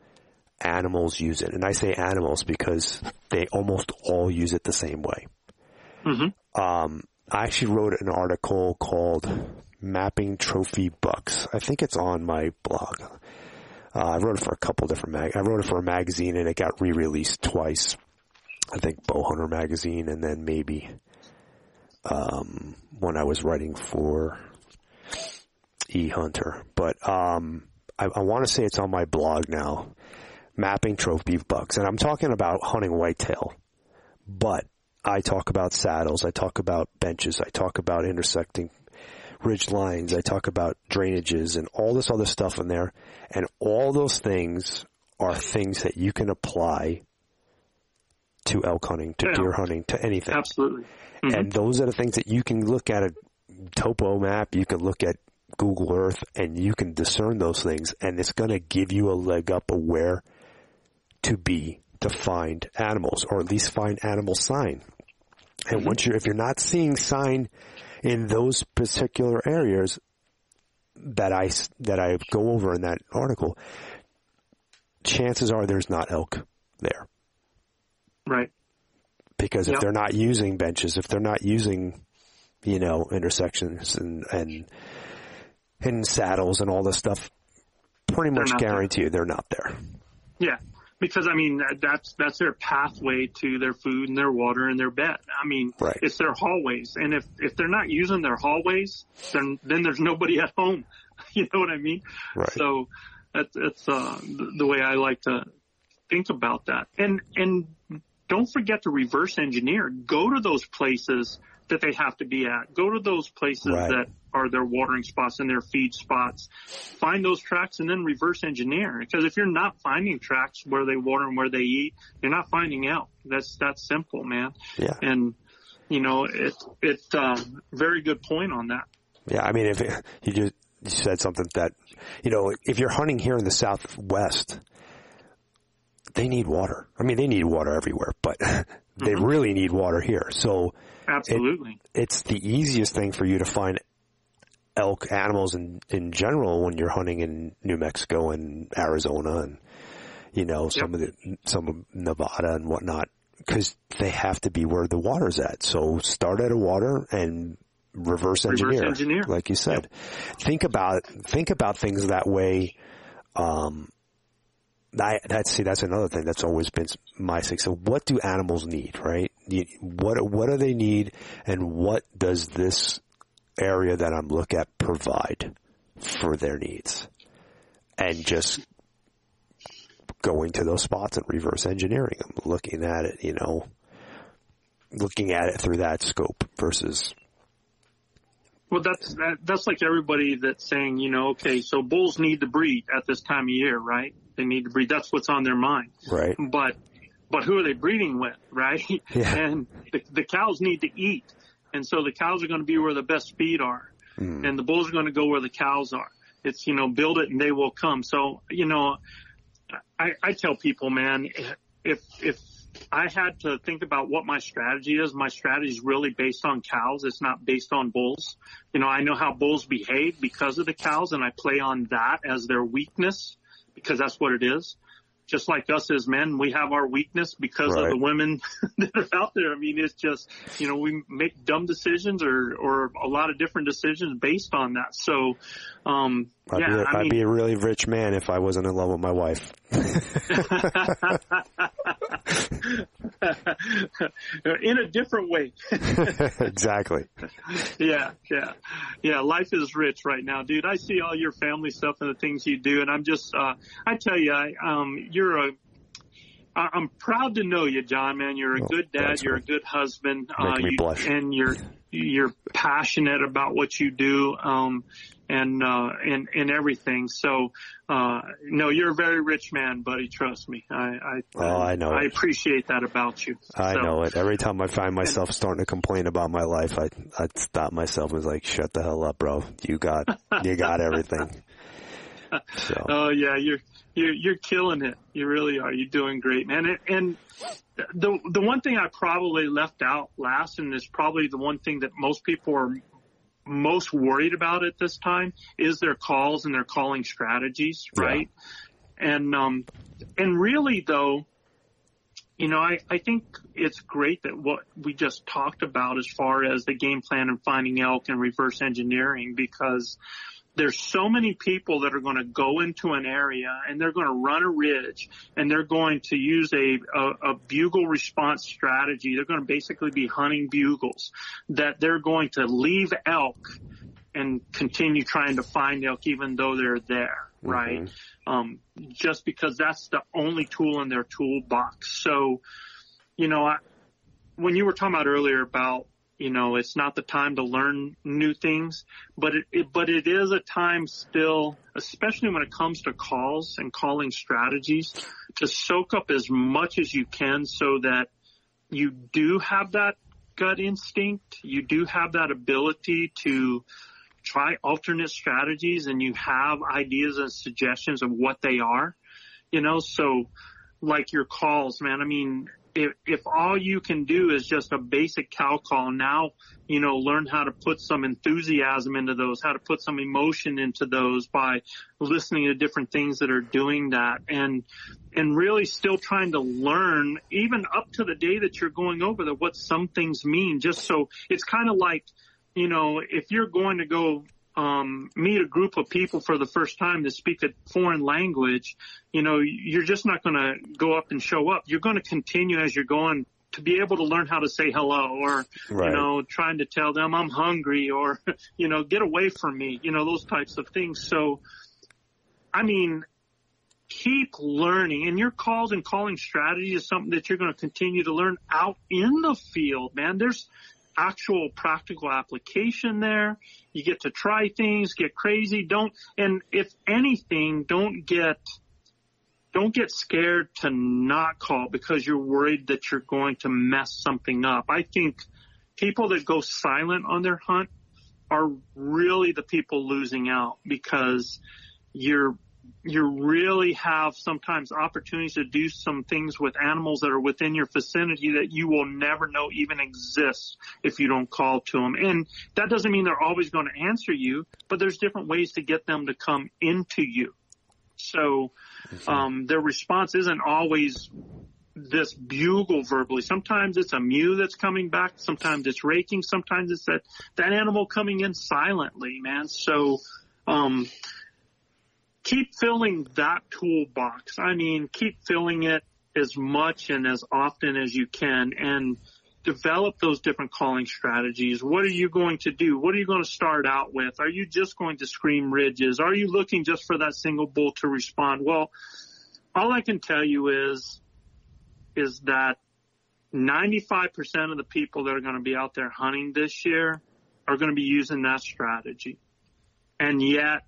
animals use it. And I say animals because they almost all use it the same way. Mm-hmm. Um, I actually wrote an article called Mapping Trophy Bucks. I think it's on my blog. Uh, I wrote it for a couple different mag. I wrote it for a magazine and it got re-released twice. I think Bowhunter magazine and then maybe um, when I was writing for E Hunter. But um, I, I want to say it's on my blog now mapping trophy bucks. And I'm talking about hunting whitetail. But I talk about saddles, I talk about benches, I talk about intersecting ridge lines, I talk about drainages and all this other stuff in there. And all those things are things that you can apply to elk hunting, to Yeah. deer hunting, to anything. Absolutely. Mhm. And those are the things that you can look at a topo map, you can look at Google Earth, and you can discern those things, and it's going to give you a leg up of where to be to find animals, or at least find animal sign. And mm-hmm. once you're, if you're not seeing sign in those particular areas that I that I go over in that article, chances are there's not elk there Right. because if Yep. they're not using benches, if they're not using, you know, intersections and and and saddles and all this stuff, pretty They're much not there. guarantee you they're not there. Yeah, because I mean that's that's their pathway to their food and their water and their bed. I mean, Right. it's their hallways, and if if they're not using their hallways, then then there's nobody at home. You know what I mean? Right. So that's that's uh, the, the way I like to think about that. And and don't forget to reverse engineer. Go to those places that they have to be at. Go to those places Right. that are their watering spots and their feed spots. Find those tracks and then reverse engineer. Because if you're not finding tracks where they water and where they eat, you're not finding out. That's that's simple, man. Yeah. And you know, it it um, very good point on that. Yeah, I mean, if it, you just you said something that, you know, if you're hunting here in the Southwest, they need water. I mean, they need water everywhere, but they really need water here. So Absolutely. it's the easiest thing for you to find elk animals in in general when you're hunting in New Mexico and Arizona and you know some of the some of Nevada and whatnot because they have to be where the water's at. So start at a water and reverse Reverse engineer, engineer. like you said. Think about think about things that way. Um, that that's see that's another thing that's always been my thing. So what do animals need, right? What what do they need, and what does this area that I'm look at provide for their needs? And just going to those spots and reverse engineering them, looking at it, you know, looking at it through that scope versus Well, that's that, that's like everybody that's saying, you know, okay, so bulls need to breed at this time of year, right? They need to breed. That's what's on their mind. right. But but who are they breeding with, right? Yeah. And the, the cows need to eat, and so the cows are going to be where the best feed are, Mm. and the bulls are going to go where the cows are. It's you know, build it and they will come. So you know, I, I tell people, man, if if I had to think about what my strategy is, my strategy is really based on cows. It's not based on bulls. You know, I know how bulls behave because of the cows, and I play on that as their weakness because that's what it is. Just like us as men, we have our weakness because Right. of the women that are out there. I mean, it's just, you know, we make dumb decisions or, or a lot of different decisions based on that. So, um, I'd, yeah, be, a, I I'd mean, be a really rich man if I wasn't in love with my wife. in a different way. exactly. yeah, yeah, yeah. Life is rich right now, dude. I see all your family stuff and the things you do, and I'm just, uh, I tell you, I, um, you're a, I'm proud to know you, John. Man, you're a Oh, good dad. You're a good husband. Making me you, blush. and you're you're passionate about what you do, um, and uh, and and everything. So, uh, no, you're a very rich man, buddy. Trust me. I I, Oh, I know I it. appreciate that about you. I So- know it. Every time I find myself starting to complain about my life, I I stop myself and was like, "Shut the hell up, bro. You got you got everything." So Oh yeah, you're you're you're killing it. You really are. You're doing great, man. And, and the the one thing I probably left out last, and is probably the one thing that most people are most worried about at this time, is their calls and their calling strategies, Yeah. right? And um, and really though, you know, I, I think it's great that what we just talked about as far as the game plan and finding elk and reverse engineering because there's so many people that are going to go into an area and they're going to run a ridge and they're going to use a, a, a bugle response strategy. They're going to basically be hunting bugles that they're going to leave elk and continue trying to find elk even though they're there, right? Um, just because that's the only tool in their toolbox. So, you know, I, when you were talking about earlier about you know it's not the time to learn new things, but it, it but it is a time still, especially when it comes to calls and calling strategies, to soak up as much as you can so that you do have that gut instinct, you do have that ability to try alternate strategies and you have ideas and suggestions of what they are, you know, so like your calls, man, I mean, if, if all you can do is just a basic cow call now, you know, learn how to put some enthusiasm into those, how to put some emotion into those by listening to different things that are doing that and, and really still trying to learn even up to the day that you're going over that what some things mean just so it's kind of like, you know, if you're going to go um, meet a group of people for the first time to speak a foreign language, you know, you're just not going to go up and show up. You're going to continue as you're going to be able to learn how to say hello or, Right. you know, trying to tell them I'm hungry or, you know, get away from me, you know, those types of things. So, I mean, keep learning and your calls and calling strategy is something that you're going to continue to learn out in the field, man. There's actual practical application there. You get to try things, get crazy. Don't, and if anything, don't get, don't get scared to not call because you're worried that you're going to mess something up. I think people that go silent on their hunt are really the people losing out because you're you really have sometimes opportunities to do some things with animals that are within your vicinity that you will never know even exist if you don't call to them. And that doesn't mean they're always going to answer you, but there's different ways to get them to come into you. So, um, their response isn't always this bugle verbally. Sometimes it's a mew that's coming back. Sometimes it's raking. Sometimes it's that, that animal coming in silently, man. So, um, keep filling that toolbox. I mean, keep filling it as much and as often as you can and develop those different calling strategies. What are you going to do? What are you going to start out with? Are you just going to scream ridges? Are you looking just for that single bull to respond? Well, all I can tell you is, is that 95% of the people that are going to be out there hunting this year are going to be using that strategy. And yet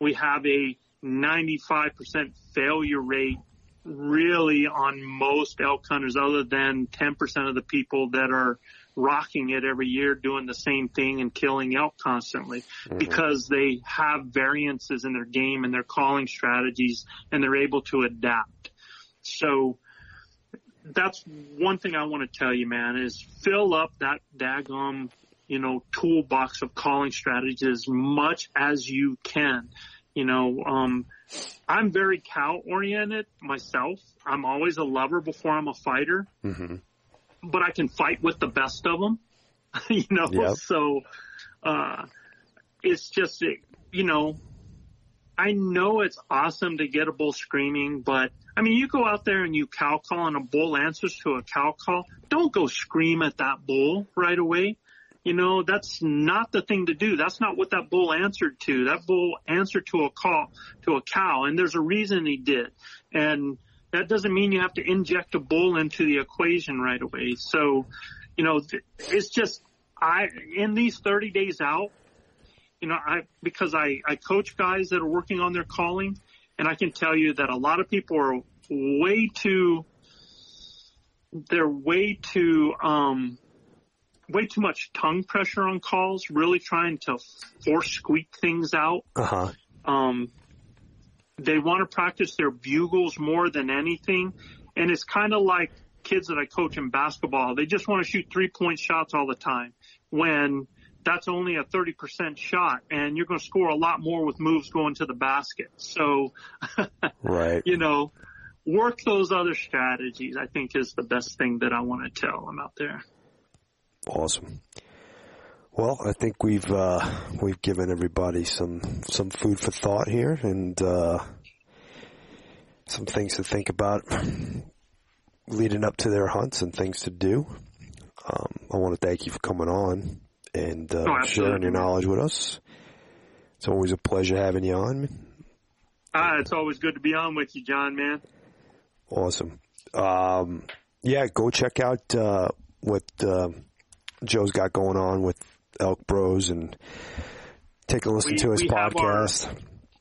we have a 95% failure rate really on most elk hunters other than 10% of the people that are rocking it every year doing the same thing and killing elk constantly mm-hmm. because they have variances in their game and their calling strategies and they're able to adapt. So that's one thing I want to tell you, man, is fill up that daggum, you know, toolbox of calling strategies as much as you can. You know, um, I'm very cow oriented myself. I'm always a lover before I'm a fighter, Mm-hmm. but I can fight with the best of them. you know, Yep. so uh, it's just you know, I know it's awesome to get a bull screaming, but I mean, you go out there and you cow call and a bull answers to a cow call. Don't go scream at that bull right away. You know, that's not the thing to do. That's not what that bull answered to. That bull answered to a call, to a cow, and there's a reason he did. And that doesn't mean you have to inject a bull into the equation right away. So, you know, it's just, I, in these 30 days out, you know, I, because I, I coach guys that are working on their calling, and I can tell you that a lot of people are way too, they're way too, um, way too much tongue pressure on calls, really trying to force squeak things out. Uh huh. Um, they want to practice their bugles more than anything. And it's kind of like kids that I coach in basketball. They just want to shoot three point shots all the time when that's only a 30% shot and you're going to score a lot more with moves going to the basket. So, Right. you know, work those other strategies, I think is the best thing that I want to tell them out there. Awesome. Well, I think we've uh, we've given everybody some some food for thought here and uh, some things to think about leading up to their hunts and things to do. Um, I want to thank you for coming on and uh, Oh, sharing your knowledge with us. It's always a pleasure having you on. Ah, it's always good to be on with you, John, man. Awesome. Um, yeah, go check out uh, what uh, Joe's got going on with Elk Bros and take a listen We- to his we have our- podcast.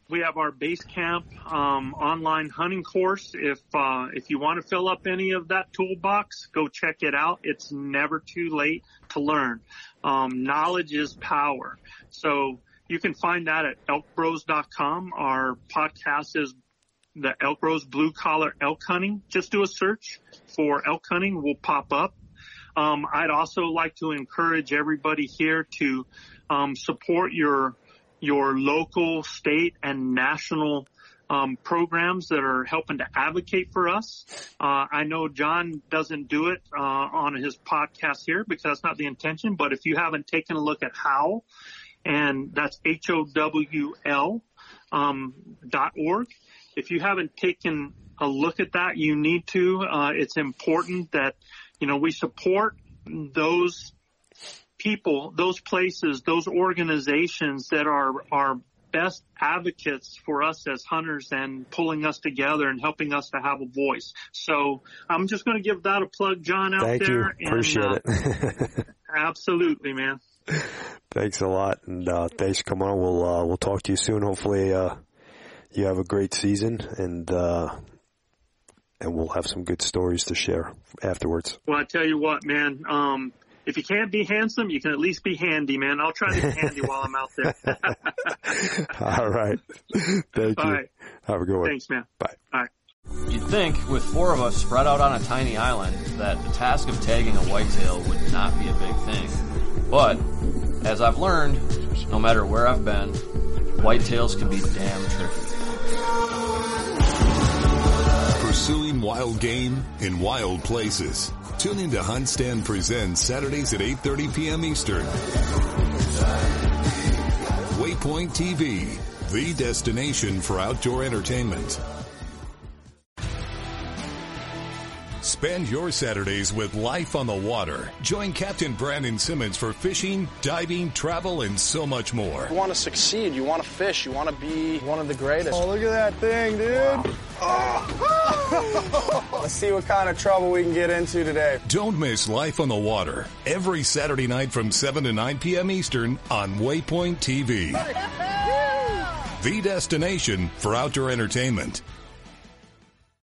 we have our base camp um, online hunting course. If uh, if you want to fill up any of that toolbox, go check it out. It's never too late to learn. Um, knowledge is power. So you can find that at elkbros.com. Our podcast is the Elk Bros Blue Collar Elk Hunting. Just do a search for elk hunting. We'll pop up. Um, I'd also like to encourage everybody here to um, support your your local, state, and national um, programs that are helping to advocate for us. Uh, I know John doesn't do it uh, on his podcast here because that's not the intention. But if you haven't taken a look at how, and that's H O W L um, dot org. If you haven't taken a look at that, you need to. Uh, it's important that you know we support those people, those places, those organizations that are are best advocates for us as hunters and pulling us together and helping us to have a voice. So I'm just going to give that a plug, John, out Thank you. there. Appreciate uh, it. Absolutely, man. thanks a lot, and uh, thanks for coming on. We'll uh, we'll talk to you soon. Hopefully, uh, you have a great season, and uh, and we'll have some good stories to share afterwards. Well, I tell you what, man. Um, if you can't be handsome, you can at least be handy, man. I'll try to be handy while I'm out there. All right. Thank All you. right. Have a good one. Thanks, man. Bye. All right. You'd think, with four of us spread out on a tiny island, that the task of tagging a whitetail would not be a big thing. But, as I've learned, no matter where I've been, whitetails can be damn tricky. Pursuing wild game in wild places. Tune in to HuntStand Presents Saturdays at 8.30 p.m. Eastern. Waypoint TV, the destination for outdoor entertainment. Spend your Saturdays with life on the water. Join Captain Brandon Simmons for fishing, diving, travel, and so much more. You want to succeed. You want to fish. You want to be one of the greatest. Oh, look at that thing, dude. Oh. Let's see what kind of trouble we can get into today. Don't miss Life on the Water every Saturday night from 7 to 9 p.m. Eastern on Waypoint TV. The destination for outdoor entertainment.